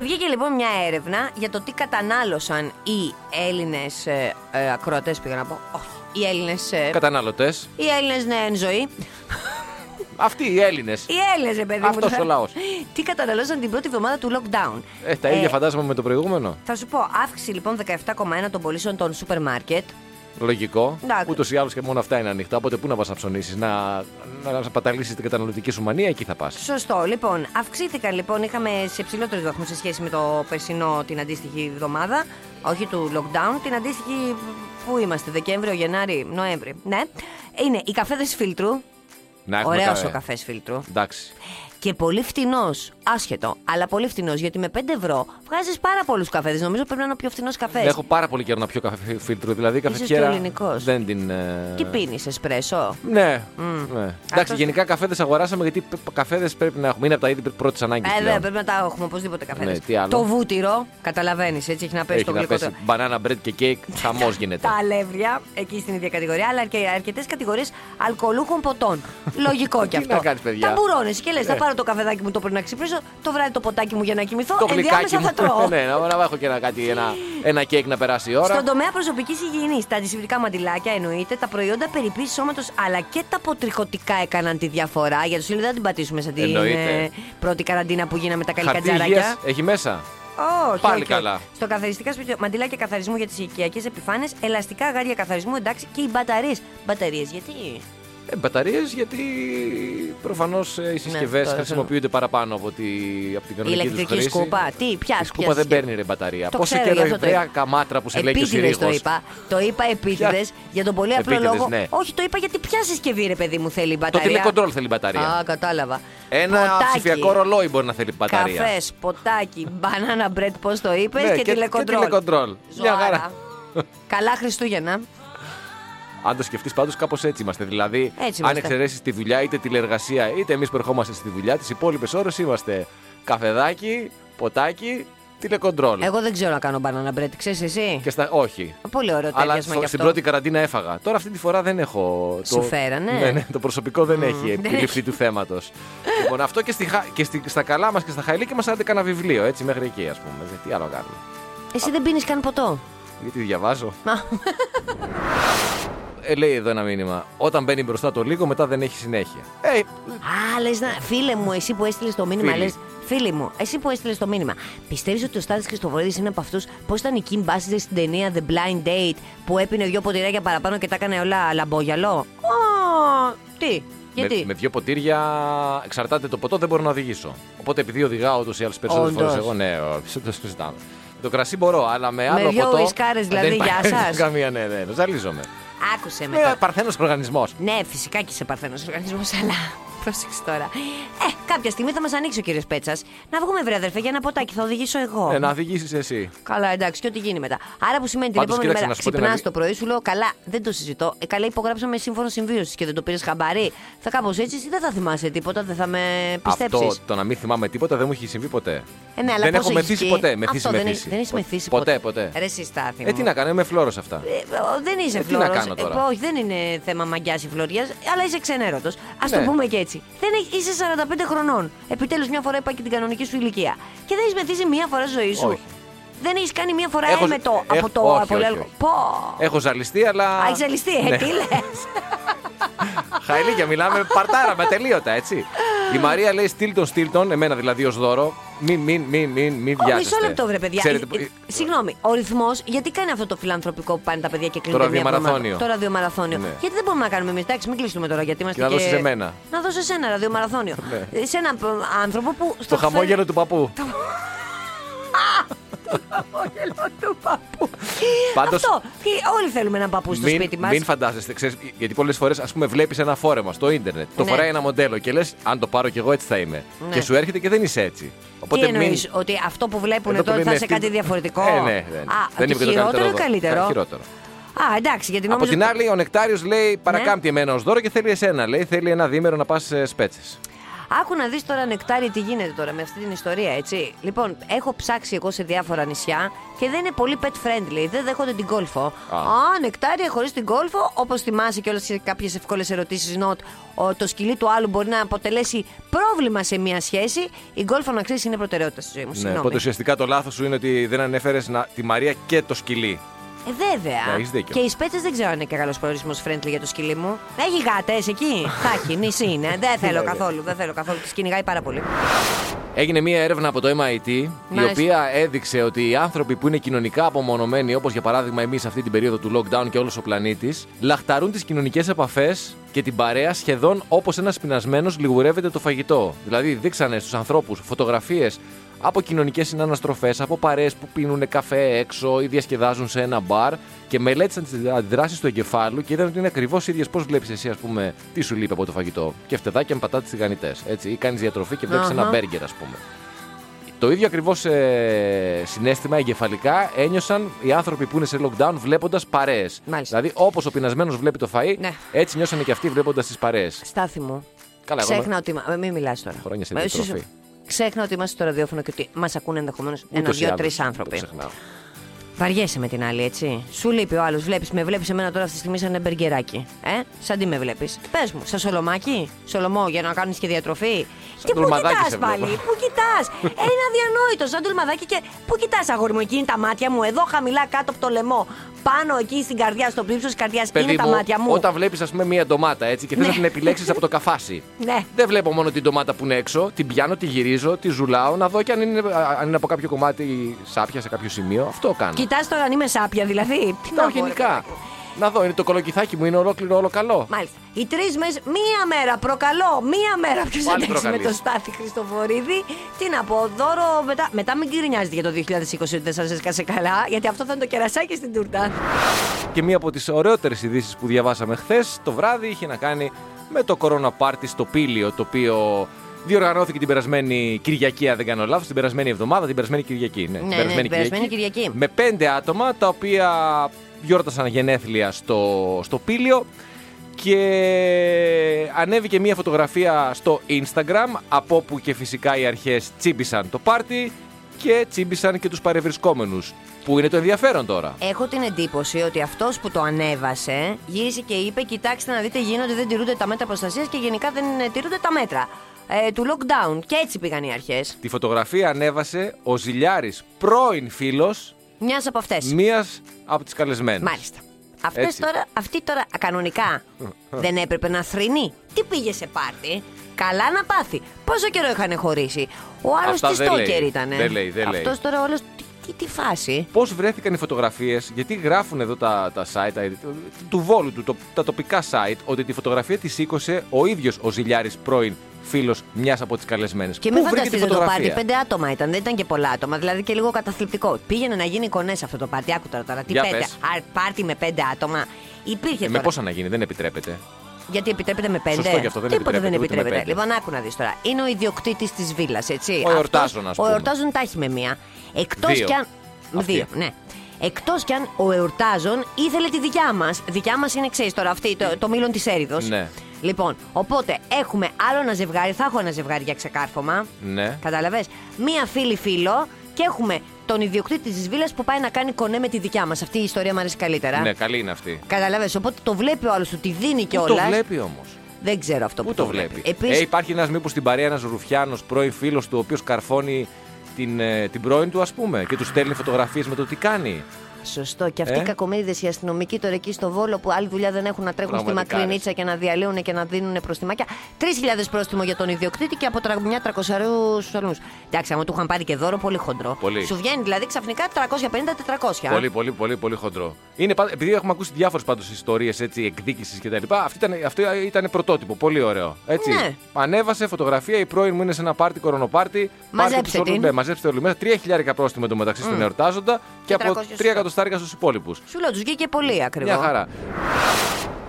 Βγήκε λοιπόν μια έρευνα για το τι κατανάλωσαν οι Έλληνες ε, ε, ακροατές, πήγα να πω. Όχι. Οι Έλληνες. Ε, Καταναλωτές. οι Έλληνες ναι, εν ζωή. Αυτοί οι Έλληνες. Οι Έλληνες, ρε παιδί μου. Αυτός τώρα. ο λαός. Τι καταναλώσαν την πρώτη εβδομάδα του lockdown; Ε, τα ίδια φαντάζομαι με το προηγούμενο. Θα σου πω, αύξηση λοιπόν 17,1 των πωλήσεων των σούπερ μάρκετ. Λογικό. Εντάξει. Ούτως ή άλλως και μόνο αυτά είναι ανοιχτά. Οπότε πού να πας να ψωνίσεις, να, να, να παταλήσεις την καταναλωτική σου μανία, εκεί θα πας. Σωστό. Λοιπόν, αυξήθηκαν λοιπόν, είχαμε σε ψηλότερους βαθμούς σε σχέση με το περσινό την αντίστοιχη εβδομάδα. Όχι του lockdown, την αντίστοιχη. Πού είμαστε, Δεκέμβριο, Γενάρη, Νοέμβρη. Ναι. Είναι οι καφέδες φίλτρου. Να έχουμε Ωραίος κα- ο καφές φίλτρου. Εντάξει. Και πολύ φτηνός. Άσχετο, αλλά πολύ φτηνός. Γιατί με 5 ευρώ βγάζεις πάρα πολλούς καφέδες. Νομίζω πρέπει να είναι ο πιο φθηνό καφές. Έχω πάρα πολύ καιρό να πιω καφέ φίλτρο. Δηλαδή, Είσαι καφετιέρα και ελληνικός. δεν την. ε, Τι πίνεις, εσπρέσο. Ναι. ναι. Εντάξει, Αυτός- γενικά καφέδες αγοράσαμε γιατί καφέδες πρέπει να έχουμε. Είναι από τα είδη πρώτης ανάγκης. Ε, βέβαια, πρέπει να τα έχουμε οπωσδήποτε καφέδες. Ναι, τι άλλο; Το βούτυρο, καταλαβαίνεις, έτσι έχει να πέσει Έχει το να γλυκό. πέσει banana bread και κέικ, χαμός γίνεται. Τα αλεύρια, εκεί στην ίδια κατηγορία, αλλά και αρκετές κατηγορίες αλκοολούχων ποτών. Λογικό κι Τι αυτό. να κάνεις, παιδιά. Ταμπουρώνεις και λες: Θα Ναι. πάρω το καφεδάκι μου το πρωί να ξυπνήσω, το βράδυ το ποτάκι μου για να κοιμηθώ. το γλυκάκι ενδιάμεσα μου. θα τρώω. ναι, να, να έχω και ένα, κάτι, ένα, ένα κέικ να περάσει η ώρα. Στον τομέα προσωπικής υγιεινής, τα αντισηπτικά μαντιλάκια εννοείται, τα προϊόντα περιποίησης σώματος αλλά και τα αποτριχωτικά έκαναν τη διαφορά. Για το στυλ δεν θα την πατήσουμε σαν την Εννοείται. ε, πρώτη καραντίνα που γίναμε τα Χαρτί καλικατζαράκια. υγείας έχει μέσα. Όχι, Πάλι όχι, όχι. καλά. Στο καθαριστικά σπίτια, μαντιλάκια καθαρισμού για τις οικιακέ επιφάνειες, ελαστικά αγάρια καθαρισμού, εντάξει, και οι μπαταρίες. Μπαταρίες, γιατί; Ε, Μπαταρίες γιατί προφανώς οι συσκευές Ναι, το- χρησιμοποιούνται παραπάνω από, τη, από την Η κανονική τους ηλεκτρική χρήση. σκούπα. Τι, ποια Η σκούπα δεν παίρνει ρε μπαταρία. Το Πόσο ξέρω, καιρό γι' η αυτό το βρέα είπα. καμάτρα που σε λέει και ο Επίτηδες το Συρίγος. είπα. Το είπα επίτηδες για τον πολύ απλό Επίτηδες, λόγο. ναι. Όχι, το είπα γιατί ποια συσκευή, ρε παιδί μου, θέλει η Το μπαταρία; τηλεκοντρόλ θέλει μπαταρία. Α, κατάλαβα. Ένα Ποτάκι, ψηφιακό ρολόι μπορεί να θέλει μπαταρία. Καφές, ποτάκι, μπανάνα μπρετ, πώς το είπες, Ναι, και, και- και τηλεκοντρόλ. τηλεκοντρόλ. Μια Ζωάρα. χαρά. Καλά Χριστούγεννα. Αν το σκεφτείς, πάντως κάπως έτσι είμαστε. Δηλαδή, Έτσι αν είμαστε. εξαιρέσεις τη δουλειά, είτε τηλεργασία, είτε εμείς που ερχόμαστε στη δουλειά, τις υπόλοιπες ώρες είμαστε καφεδάκι, ποτάκι, τηλεκοντρόλ. Εγώ δεν ξέρω να κάνω μπανάνα μπρετ, ξέρεις εσύ; Και στα... Όχι. Πολύ ωραίο Αλλά τέριασμα στο- κι στην αυτό. πρώτη καραντίνα έφαγα. Τώρα αυτή τη φορά δεν έχω. Σου φέρανε; Ναι, ναι, το προσωπικό δεν έχει δεν επιληφθεί του θέματος. λοιπόν, αυτό και, στη, χα- και στη, στα καλά μας και στα χαϊλίκια μας άντε κανένα βιβλίο, έτσι μέχρι εκεί ας πούμε. Δεν- Τι άλλο κάνουμε. Εσύ δεν πίνεις καν ποτό; Γιατί διαβάζω. Μα, Ε, λέει εδώ ένα μήνυμα. Όταν μπαίνει μπροστά το λίγο, μετά δεν έχει συνέχεια. Ε, Α, λες να. Φίλε μου, εσύ που έστειλες το μήνυμα, Φίλη. λε. Φίλη μου, εσύ που έστειλες το μήνυμα. Πιστεύεις ότι ο Στάδη Χριστοφορίδη είναι από αυτούς. Πώ ήταν η Kim Basinger στην ταινία The Blind Date που έπινε δύο ποτηράκια παραπάνω και τα έκανε όλα λαμπόγιαλο; Ω, τι, γιατί; Με, με δύο ποτήρια εξαρτάται το ποτό, δεν μπορώ να οδηγήσω. Οπότε επειδή οδηγάω ούτως ή άλλως περισσότερες Όντως. φορές εγώ, ναι, όχι, το συζητάμε. Με το κρασί μπορώ, αλλά με άλλο δυο ποτό. ουισκάρες, δηλαδή, δεν γεια υπάρχει σας. Καμία, ναι, ναι, ζαλίζομαι. Άκουσε με. Με τώρα. παρθένος οργανισμός. Ναι, φυσικά και είσαι παρθένος οργανισμός, αλλά. Πρόσεξε τώρα. Ε, κάποια στιγμή θα μας ανοίξει ο κύριος Πέτσας. Να βγούμε, βρε αδερφέ, για ένα ποτάκι. Θα οδηγήσω εγώ. Ε, να οδηγήσεις εσύ. Καλά, εντάξει, και ό,τι γίνει μετά. Άρα που σημαίνει την Πάντως, επόμενη κοίταξε, μέρα να σου πω την ξυπνάς αλήθεια. το πρωί, σου λέω καλά, δεν το συζητώ. Ε, καλά, υπογράψαμε σύμφωνο συμβίωσης και δεν το πήρες χαμπάρι. Θα κάπως έτσι, εσύ δεν θα θυμάσαι τίποτα, δεν θα με πιστέψεις. Αυτό το να μην θυμάμαι τίποτα δεν μου έχει συμβεί ποτέ. Ε, ναι, αλλά δεν πώς έχω έχεις μεθύσει βγει; ποτέ. Μεθύσει, Αυτό δεν μεθύσει. έχεις- δεν έχεις μεθύσει ποτέ. ποτέ. Ποτέ, Ρε, εσύ στάθη Ε, τι μου. να κάνω, είμαι φλόρος αυτά. Ε, ο, δεν είσαι Ε, τι να φλόρος. Κάνω τώρα; Ε, όχι, δεν είναι θέμα μαγιά ή φλωριάς, αλλά είσαι ξενέρωτος. Α Ναι. το πούμε και έτσι. Δεν έχει- είσαι 45 χρονών. Επιτέλους, μια φορά είπα και την κανονική σου ηλικία. Και δεν έχεις μεθύσει μία φορά στη ζωή σου. Όχι. Δεν έχεις κάνει μία φορά Έχω- έμετο έχω- από το όχι, από όχι, άλλο- όχι. Πω. Έχω ζαλιστεί, αλλά. Α, έχεις ζαλιστεί, ε, Ναι. τι λες; Χαηλίκια, μιλάμε παρτάρα με τελείωτα, έτσι. Η Μαρία λέει Στίλτον, Στίλτον, εμένα δηλαδή ως δώρο. Μην, μην, μην, μην, μην βιάζεστε. Μισό λεπτό, βρε παιδιά. Ξέρετε, Ε, ε, Συγγνώμη, ο ρυθμός, γιατί κάνει αυτό το φιλανθρωπικό που πάνε τα παιδιά και κλείνουν Το μία ραδιομαραθώνιο. εβδομάδα; Το ραδιομαραθώνιο. Ναι. Γιατί δεν μπορούμε να κάνουμε εμείς; Εντάξει, μην κλείσουμε τώρα γιατί είμαστε. Και να δώσεις εμένα. Να δώσεις ένα ραδιομαραθώνιο. Ναι. Ε, Σε έναν ε, άνθρωπο που. Το στο χαμόγελο του παππού. χαμόγελο του παππού. Πάντως- Αυτό. Τι, Όλοι θέλουμε έναν παππού στο μην, σπίτι μας. μην φαντάζεστε, ξέρεις, γιατί πολλές φορές ας πούμε βλέπεις ένα φόρεμα στο ίντερνετ, το Ναι. φοράει ένα μοντέλο και λες: Αν το πάρω κι εγώ έτσι θα είμαι. Ναι. Και σου έρχεται και δεν είσαι έτσι. Τι Οπότε εννοείς, μην. ότι αυτό που βλέπουν Εδώ που τώρα θα λένε είσαι αυτή- κάτι διαφορετικό; Ε, ναι, ναι. Α, Δεν ότι είμαι και το χειρότερο ή καλύτερο. καλύτερο; Ε, χειρότερο. Α, εντάξει, γιατί Από νόμιζα. την άλλη, ο Νεκτάριος λέει: Παρακάμπτει εμένα ως δώρο και θέλει εσένα. Λέει: Θέλει ένα διήμερο να πας σπέτσες. Άκου να δεις τώρα νεκτάρι τι γίνεται τώρα με αυτή την ιστορία, έτσι. Λοιπόν, έχω ψάξει εγώ σε διάφορα νησιά και δεν είναι πολύ pet friendly. Δεν δέχονται την κόλφο. Α, νεκτάρι χωρίς την κόλφο, όπως θυμάσαι και όλε κάποιες εύκολες ερωτήσεις, Νότ, ο- το σκυλί του άλλου μπορεί να αποτελέσει πρόβλημα σε μια σχέση. Η κόλφο, να ξέρεις, είναι προτεραιότητα στη ζωή μου. Ναι, Συγγνώμη. οπότε ουσιαστικά το λάθος σου είναι ότι δεν ανέφερες τη Μαρία και το σκυλί. Ε, βέβαια. Ναι, έχεις δίκιο. Και οι σπέτσες δεν ξέρω αν είναι και καλός προορισμός friendly για το σκυλί μου. Έχει γάτες εκεί. Θα έχει, νησί είναι. Δεν θέλω Βέβαια. καθόλου. Δεν θέλω καθόλου. Τη κυνηγάει πάρα πολύ. Έγινε μία έρευνα από το MIT, η Μάλιστα. οποία έδειξε ότι οι άνθρωποι που είναι κοινωνικά απομονωμένοι, όπως για παράδειγμα εμείς αυτή την περίοδο του lockdown και όλος ο πλανήτης, λαχταρούν τις κοινωνικές επαφές και την παρέα σχεδόν όπως ένας πεινασμένος λιγουρεύεται το φαγητό. Δηλαδή, δείξανε στους ανθρώπους φωτογραφίες από κοινωνικές συναναστροφές, από παρέες που πίνουν καφέ έξω ή διασκεδάζουν σε ένα μπαρ και μελέτησαν τις αντιδράσεις του εγκεφάλου και είδαν ότι είναι ακριβώς ίδιες πώς βλέπεις εσύ, ας πούμε, τι σου λείπει από το φαγητό; Και φτεδάκια με πατάτες τηγανιτές. Ή κάνεις διατροφή και βλέπεις ένα Αχα. μπέργκερ, ας πούμε. Το ίδιο ακριβώς ε, συνέστημα εγκεφαλικά ένιωσαν οι άνθρωποι που είναι σε lockdown βλέποντας παρέες. Μάλιστα. Δηλαδή, όπως ο πεινασμένος βλέπει το φαΐ, Ναι. έτσι νιώσανε και αυτοί βλέποντας τις παρέες. Στάθη μου. Καλά, εγώ Ξέχνα ότι. μα- Μην μιλάς τώρα. Χρόνια σε Μα εσύ- διατροφή. Ξέχνα ότι είμαστε στο ραδιόφωνο και ότι μας ακούνε ενδεχομένως ένα, Ούτως ή δύο, άλλως, τρεις το άνθρωποι. ξεχνάω. Βαριέσαι με την άλλη, έτσι. Σου λείπει ο άλλος. Βλέπεις με, βλέπεις εμένα τώρα αυτή τη στιγμή σαν ένα μπεργκεράκι. Ε, σαν τι με βλέπεις. Πες μου, σαν σολομάκι, σολομό για να κάνεις και διατροφή. και πού ντολμαδάκι κοιτάς σε πάλι, βλέπω. πού κοιτάς. Ένα αδιανόητο, σαν τολμαδάκι και. Πού κοιτάς, αγόρι μου, εκεί είναι τα μάτια μου, εδώ χαμηλά κάτω από το λαιμό. Πάνω εκεί στην καρδιά, στο πλήψο της καρδιάς, είναι Παιδί τα μου, μάτια μου. όταν βλέπεις, ας πούμε, μία ντομάτα έτσι και θες Ναι. να την επιλέξεις από το καφάσι. Ναι. Δεν βλέπω μόνο την ντομάτα που είναι έξω, την πιάνω, τη γυρίζω, τη ζουλάω, να δω και αν είναι, αν είναι από κάποιο κομμάτι σάπια σε κάποιο σημείο. Αυτό κάνω. Κοιτάς τώρα αν είμαι σάπια, δηλαδή. Τι Τα να πω, ρε γενικά. Παιδάκι μου. Να δω, είναι το κολοκυθάκι μου, είναι ολόκληρο όλο καλό. Μάλιστα. Οι τρεις μέρε, μία μέρα, προκαλώ, μία μέρα. Ποιος Πάλι αντέξει με προκαλείς. το Στάθη Χριστοφορίδη. Τι να πω, δώρο μετά. Μετά μην γκρινιάζετε για το 2020 ότι δεν σας έσκασε καλά, γιατί αυτό θα είναι το κερασάκι στην τούρτα. Και μία από τις ωραιότερες ειδήσεις που διαβάσαμε χθες το βράδυ είχε να κάνει με το κορώνα πάρτι στο Πήλιο, το οποίο διοργανώθηκε την περασμένη Κυριακή, αν δεν κάνω λάθος, την περασμένη εβδομάδα, την περασμένη Κυριακή. Ναι, Ναι, ναι, την περασμένη Κυριακή. Με πέντε άτομα τα οποία γιόρτασαν γενέθλια στο, στο Πήλιο και ανέβηκε μία φωτογραφία στο Instagram από όπου και φυσικά οι αρχές τσίμπησαν το πάρτι και τσίμπησαν και τους παρευρισκόμενους. Που είναι το ενδιαφέρον τώρα; Έχω την εντύπωση ότι αυτός που το ανέβασε γύρισε και είπε: Κοιτάξτε να δείτε, γίνονται, δεν τηρούνται τα μέτρα προστασίας και γενικά δεν ε, τηρούνται τα μέτρα ε, του lockdown. Και έτσι πήγαν οι αρχές. Τη φωτογραφία ανέβασε ο Ζηλιάρης, πρώην φίλος Μιας από αυτές. μίας από τις καλεσμένες. Μάλιστα. Αυτές Έτσι. τώρα, αυτή τώρα κανονικά δεν έπρεπε να θρυνεί. Τι πήγε σε πάρτι; Καλά να πάθει. Πόσο καιρό είχαν χωρίσει; Ο άλλος Αυτά τι δεν στόκερ λέει. ήταν. Δεν λέει, δεν λέει. Αυτό τώρα όλος. Τι, τι, τι φάση; Πώς βρέθηκαν οι φωτογραφίες, γιατί γράφουν εδώ τα, τα site τα- του Βόλου, του, το- τα τοπικά site, ότι τη φωτογραφία της σήκωσε ο ίδιος ο Ζηλιάρης, πρώην φίλος μιας από τις καλεσμένες. Και Πού μην βρήκε τη φανταστείτε το πάρτι. φωτογραφία; Πέντε άτομα ήταν, δεν ήταν και πολλά άτομα. Δηλαδή και λίγο καταθλιπτικό. Πήγαινε να γίνει κονέ αυτό το πάρτι. Άκου τώρα. τώρα. Τι Για πέντε. πες. Α, πάρτι με πέντε άτομα. Υπήρχε Ε, με τώρα. πόσα να γίνει, δεν επιτρέπεται. Γιατί επιτρέπεται με πέντε; Σωστό και αυτό, δεν Τίποτα δεν επιτρέπεται, ούτε με επιτρέπεται. πέντε. Λοιπόν, άκου να δεις τώρα. Είναι ο ιδιοκτήτης της βίλας, έτσι. Ο εορτάζων, ας Ο πούμε. εορτάζων τα έχει με μία. Εκτός Δύο. κι αν. Αυτή. Δύο, ναι. Εκτός κι αν ο εορτάζων ήθελε τη δικιά μας. Δικιά μας είναι, ξέρεις τώρα, αυτή, το, το μήλον της έρηδος. Ναι. Λοιπόν, οπότε έχουμε άλλο ένα ζευγάρι. Θα έχω ένα ζευγάρι για ξεκάρφωμα. Ναι. Κατάλαβες; Μία φίλη φίλο και έχουμε τον ιδιοκτήτη της βίλας που πάει να κάνει κονέ με τη δικιά μας. Αυτή η ιστορία μου αρέσει καλύτερα. Ναι, καλή είναι αυτή. Καταλαβες, οπότε το βλέπει ο άλλος του, τη δίνει Πού κιόλας. το βλέπει όμως; Δεν ξέρω αυτό Πού που το βλέπει. Επίσης, Ε, υπάρχει ένας μήπως στην παρέα ένας Ρουφιάνος, πρώην φίλος του, ο οποίος καρφώνει την, ε, την πρώην του, ας πούμε, και του στέλνει φωτογραφίες με το τι κάνει. Σωστό. Και αυτοί Ε; οι κακομίδε, οι αστυνομικοί τώρα εκεί στο Βόλο που άλλη δουλειά δεν έχουν να τρέχουν στη Πραγματικά, μακρινίτσα και να διαλύουν και να δίνουν προστιμάκια. 3.000 πρόστιμο για τον ιδιοκτήτη και από τρα- μια 300 στου αλλού. Εντάξει, άμα του είχαν πάρει και δώρο, πολύ χοντρό. Πολύ. Σου βγαίνει δηλαδή ξαφνικά 350-400. Πολύ, πολύ, πολύ, πολύ χοντρό. Είναι, πα- επειδή έχουμε ακούσει διάφορες πάντως ιστορίες εκδίκησης κτλ. Αυτό ήταν, αυτό ήταν πρωτότυπο. Πολύ ωραίο. Έτσι. Ναι. Ανέβασε φωτογραφία. Η πρώην μου είναι σε ένα πάρτι, κορονοπάρτι. Μαζέψτε Πάρτι τους όλους- την. Ναι, μαζέψτε όλοι μέσα. 3.000 πρόστιμο εντωμεταξύ στον εορτάζοντα και, Και από 300 3 εκατοστάρικα στους υπόλοιπους. Σου λέω, τους βγήκε πολύ ακριβώ. Μια χαρά.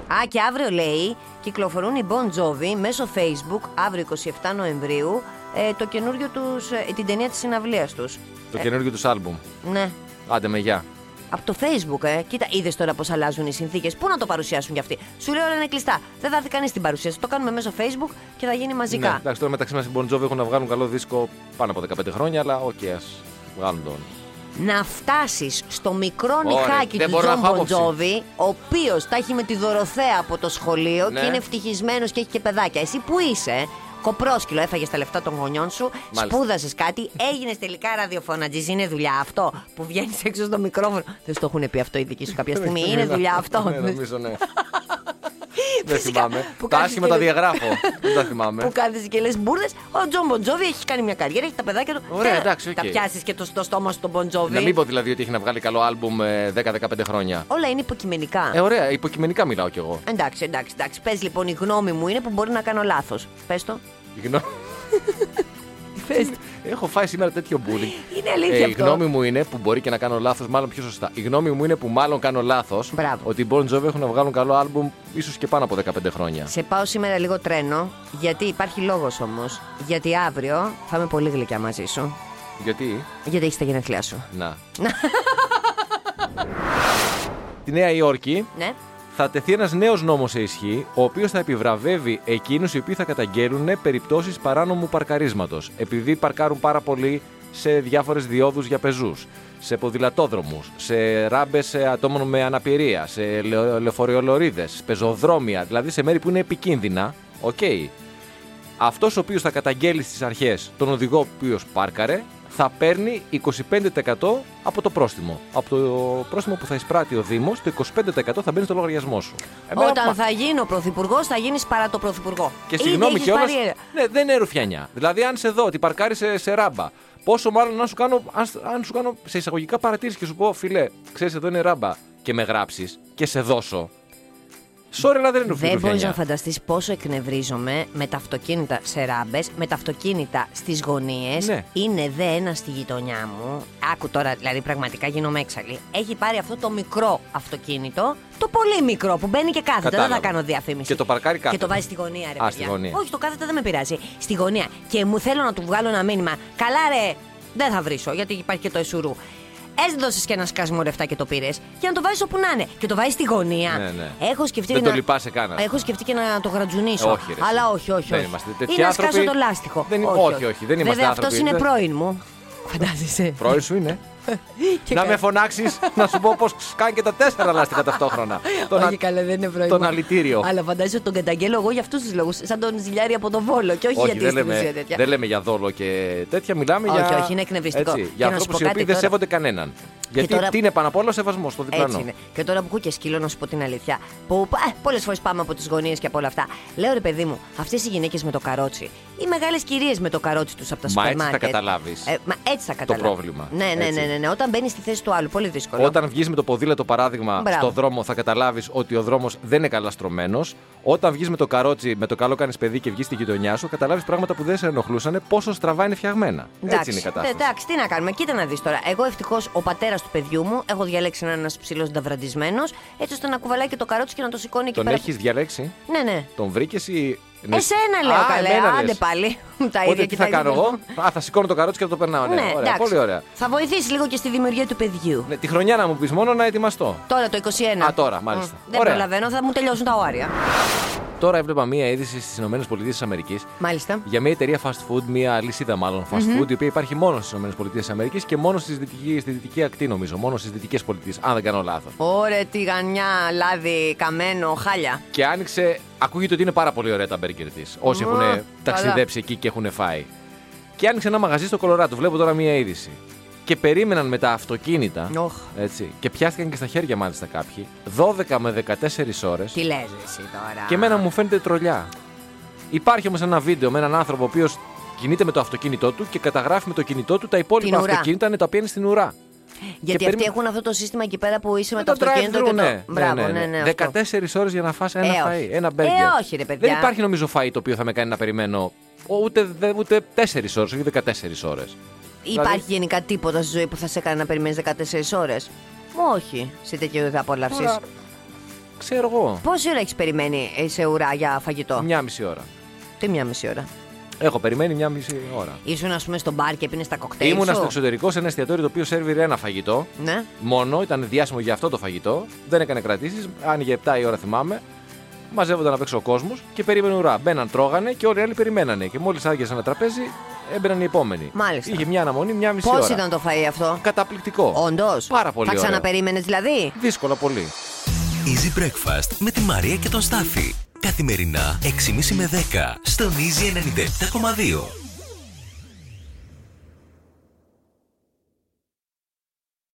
Α, και αύριο λέει κυκλοφορούν οι Bon Jovi μέσω Facebook αύριο 27 Νοεμβρίου ε, το καινούριο τους, ε, την ταινία της συναυλίας τους. Το καινούργιο τους άλμπουμ. Ναι. Άντε με γεια. Από το Facebook, ε. Κοίτα, είδες τώρα πώς αλλάζουν οι συνθήκες. Πού να το παρουσιάσουν κι αυτοί. Σου λέω όλα είναι κλειστά. Δεν θα έρθει κανείς στην παρουσίαση. Το κάνουμε μέσω Facebook και θα γίνει μαζικά. Ναι, εντάξει, τώρα μεταξύ μας οι Bon Jovi έχουν να βγάλουν καλό δίσκο πάνω από 15 χρόνια, αλλά οκ, ας βγάλουν τον. Να φτάσεις στο μικρό Ωραία, νυχάκι δεν του μπορώ να Τζον έχω άποψη. Bon Jovi, ο οποίος τα έχει με τη Δωροθέα από το σχολείο Ναι. και είναι ευτυχισμένος και έχει και παιδάκια. Εσύ που είσαι, κοπρόσκυλο, έφαγες τα λεφτά των γονιών σου, Μάλιστα. σπούδασες κάτι, έγινες τελικά ραδιοφωνατζής. Είναι δουλειά αυτό που βγαίνεις έξω στο μικρόφωνο. Δεν σου το έχουν πει αυτό οι δικοί σου κάποια στιγμή. είναι δουλειά αυτό. Ναι, νομίζω ναι. Δεν Φυσικά, θυμάμαι. που Τα κάθεσαι άσχημα και τα λες- διαγράφω. Δεν τα θυμάμαι. που κάθεσαι και λες μπούρδες. Ο Τζον Bon Jovi έχει κάνει μια καριέρα, έχει τα παιδάκια του. Ωραία, Δεν εντάξει, οκ. Τα πιάσεις και το στο στόμα σου τον Bon Jovi. Να μην πω δηλαδή ότι έχει να βγάλει καλό άλμπουμ ε, 10-15 χρόνια. Όλα είναι υποκειμενικά. Ε, ωραία, υποκειμενικά μιλάω κι εγώ. Εντάξει, εντάξει, εντάξει. Πες λοιπόν, η γνώμη μου είναι που μπορεί να κάνω λάθος. Πες το. Η γνώ- Πες. Έχω φάει σήμερα τέτοιο bullying. Είναι αλήθεια Ε, η αυτό. γνώμη μου είναι που μπορεί και να κάνω λάθος, μάλλον πιο σωστά. Η γνώμη μου είναι που μάλλον κάνω λάθος. Μπράβο. Ότι οι Bon Jovi έχουν να βγάλουν καλό άλμπουμ ίσως και πάνω από 15 χρόνια. Σε πάω σήμερα λίγο τρένο, γιατί υπάρχει λόγος όμως. Γιατί αύριο θα είμαι πολύ γλυκιά μαζί σου. Γιατί; Γιατί έχεις τα γενέθλιά σου. Να. Στη Νέα Υόρκη Ναι. Θα τεθεί ένας νέος νόμος σε ισχύ, ο οποίος θα επιβραβεύει εκείνους οι οποίοι θα καταγγέλουν περιπτώσεις παράνομου παρκαρίσματος. Επειδή παρκάρουν πάρα πολύ σε διάφορες διόδους για πεζούς, σε ποδηλατόδρομους, σε ράμπες ατόμων με αναπηρία, σε λεωφορειολωρίδες, πεζοδρόμια, δηλαδή σε μέρη που είναι επικίνδυνα. Οκ. Αυτός ο οποίος θα καταγγέλει στις αρχές τον οδηγό ο οποίος πάρκαρε θα παίρνει 25% από το πρόστιμο. Από το πρόστιμο που θα εισπράττει ο Δήμος, το 25% θα μπαίνει στο λογαριασμό σου. Εμένα, Όταν μα- θα γίνω πρωθυπουργός, θα γίνεις παρά το πρωθυπουργό. Και Ήδη συγγνώμη έχεις κιόλας. πάρει- Ναι, δεν είναι ρουφιανιά. Δηλαδή, αν σε δω ότι παρκάρει σε, σε ράμπα, πόσο μάλλον να σου κάνω, αν, αν σου κάνω σε εισαγωγικά παρατήρηση και σου πω, φιλέ, ξέρεις εδώ είναι ράμπα και με γράψεις και σε δώσω. Sorry, αλλά δεν είναι Δεν μπορείς ρουφιανιά. να φανταστείς πόσο εκνευρίζομαι με τα αυτοκίνητα σε ράμπες, με τα αυτοκίνητα στις γωνίες. Ναι. Είναι δε ένα στη γειτονιά μου. Άκου τώρα, δηλαδή πραγματικά γίνομαι έξαλλη. Έχει πάρει αυτό το μικρό αυτοκίνητο, το πολύ μικρό που μπαίνει και κάθεται. Δεν θα Κατάλαβα. κάνω διαφήμιση. Και το παρκάρει Και κάθετα. το βάζει στη γωνία, ρε Α, παιδιά. στη γωνία. Όχι, το κάθεται δεν με πειράζει. Στη γωνία. Και μου θέλω να του βγάλω ένα μήνυμα. Καλά, ρε, δεν θα βρίσω, γιατί υπάρχει και το εσουρού. Έδωσες και ένα σκάσιμο λεφτά και το πήρες για να το βάζεις όπου να είναι. Και το βάζεις στη γωνία. Ναι, ναι. Έχω σκεφτεί Δεν να... το λυπάσαι καν, ας Έχω σκεφτεί και να το γρατζουνίσω. Όχι, ρε, Αλλά εσύ. όχι, όχι. Δεν όχι. είμαστε τέτοιοι Ή να σκάσω άνθρωποι. το λάστιχο. Δεν- όχι, όχι, δεν είμαστε Βέβαια, άνθρωποι. αυτό είναι Δεν- πρώην μου. Φαντάζεσαι. Πρώην σου είναι. Και να κα- με φωνάξεις να σου πω πώς σκάνε και τα τέσσερα λάστιχα ταυτόχρονα. Τον όχι, α- καλά, δεν είναι πρώην. τον μου. αλητήριο. Αλλά φαντάζεσαι ότι τον καταγγέλω εγώ για αυτούς τους λόγους. Σαν τον Ζηλιάρη από τον Βόλο. Και όχι, Όχι, γιατί δεν στην ουσία λέμε, τέτοια. δεν λέμε για δόλο και τέτοια. Μιλάμε Όχι, για. όχι, είναι εκνευριστικό. Έτσι, Και για να σου ανθρώπους πω οι οποίοι κάτι δεν τώρα. σέβονται κανέναν. Γιατί τώρα- τι είναι πάνω απ' όλα ο σεβασμό στο διπλανό. Έτσι είναι. Και τώρα που ακούω και σκύλο, να σου πω την αλήθεια. Που πολλές φορές πάμε από τις γωνίες και από όλα αυτά. Λέω ρε παιδί μου, αυτές οι γυναίκες με το καρότσι, οι μεγάλες κυρίες με το καρότσι τους από τα Μα σούπερ έτσι θα μάρκετ. καταλάβεις Ε, μα έτσι θα καταλάβεις. πρόβλημα. Ναι, ναι, Έτσι. ναι, ναι, ναι. Όταν μπαίνεις στη θέση του άλλου, πολύ δύσκολο. Όταν βγεις με το ποδήλατο, παράδειγμα, Μπράβο. στο δρόμο, θα καταλάβεις ότι ο δρόμος δεν είναι καλά στρωμένος. Όταν βγεις με το καρότσι, με το καλό κάνεις παιδί και βγεις στη γειτονιά σου, καταλάβεις πράγματα που δεν σε ενοχλούσαν, πόσο στραβά είναι φτιαγμένα. Έτσι είναι η κατάσταση. Ε, Εντάξει, τι να κάνουμε. Κοίτα να δεις τώρα. Εγώ ευτυχώς ο πατέρας του παιδιού μου έχω διαλέξει να είναι ένας ψηλός νταβραντισμένος, έτσι ώστε να κουβαλάει και το καρότσι και να το σηκώνει εκεί Τον πέρα. έχεις διαλέξει, Ναι, ναι. τον βρήκες ή. Εσένα λέω Α, καλέ. εμένα Άντε λες. πάλι. Τα Οπότε ίδια τι και θα τα κάνω ίδια. εγώ. Α, θα σηκώνω το καρότσι και θα το περνάω. Ναι, Ναι, ωραία, εντάξει. πολύ ωραία. Θα βοηθήσεις λίγο και στη δημιουργία του παιδιού. Ναι, τη χρονιά να μου πεις μόνο να ετοιμαστώ. Τώρα το 21. Α, τώρα, μάλιστα. Μ, δεν Ωραία. προλαβαίνω, θα μου τελειώσουν τα όρια. Τώρα έβλεπα μία είδηση στις ΗΠΑ Μάλιστα. για μια εταιρεία fast food, μια αλυσίδα μάλλον fast food, η οποία υπάρχει μόνο στις ΗΠΑ και μόνο στη δυτική, στη δυτική ακτή, νομίζω. Μόνο στις δυτικές πολιτείες, αν δεν κάνω λάθος. Ωρε τηγανιά, λάδι, καμένο, χάλια. Και άνοιξε, ακούγεται ότι είναι πάρα πολύ ωραία τα μπέργκερ της. Όσοι Ω, έχουν καλά. ταξιδέψει εκεί και έχουν φάει. Και άνοιξε ένα μαγαζί στο Κολοράτο. Βλέπω τώρα μία είδηση. Και περίμεναν με τα αυτοκίνητα. Οχ. Έτσι, και πιάστηκαν και στα χέρια μάλιστα κάποιοι. 12 με 14 ώρες. Τι λες εσύ τώρα; Και εμένα μου φαίνεται τρολιά. Υπάρχει όμως ένα βίντεο με έναν άνθρωπο ο οποίος κινείται με το αυτοκίνητό του και καταγράφει με το κινητό του τα υπόλοιπα Την ουρά. αυτοκίνητα, ναι, τα οποία είναι στην ουρά. Γιατί και αυτοί περίμενε- έχουν αυτό το σύστημα εκεί πέρα που είσαι με το το αυτοκίνητο drive-thru, και το. ναι. Μπράβο, ναι, ναι, ναι. αυτό. 14 ώρες για να φας ένα Ε, φαΐ, όχι. ένα Ε, μπέργκερ. όχι, ρε, παιδιά. Δεν υπάρχει νομίζω φαΐ το οποίο θα με κάνει να περιμένω ούτε, δε- ούτε 4 ώρες, όχι 14 ώρες. Υπάρχει Δηλαδή- γενικά τίποτα στη ζωή που θα σε έκανε να περιμένεις 14 ώρες; Όχι, σε τέτοιο είδου απόλαυση. Τώρα, Ξέρω εγώ. Πόση ώρα έχεις περιμένει ε, σε ουρά για φαγητό, Μια μισή ώρα. Τι μια μισή ώρα; Έχω περιμένει μια μισή ώρα. Ήσουν, ας πούμε, στο μπαρ και πίνει τα κοκτέιλ. Ήμουνα σου; στο εξωτερικό σε ένα εστιατόριο το οποίο σερβίρε ένα φαγητό. Ναι. Μόνο, ήταν διάσημο για αυτό το φαγητό. Δεν έκανε κρατήσεις. Άνοιγε 7 η ώρα, θυμάμαι. Μαζεύονταν απ' έξω ο κόσμος και περίμενε ουρά. Μπαίναν, τρώγανε και όλοι οι άλλοι περιμένανε. Και μόλις άδειασε ένα τραπέζι, έμπαιναν οι επόμενοι. Μάλιστα. Είχε μια αναμονή, μια μισή Πώς ώρα. ήταν το φαΐ αυτό, Καταπληκτικό. Όντως. Πάρα πολύ Θα ωραίο. ξαναπερίμενες δηλαδή; Δύσκολα πολύ. Easy Breakfast με τη Μαρία και τον Στάφη. Καθημερινά 6.30 με 10 στον Easy 97.2.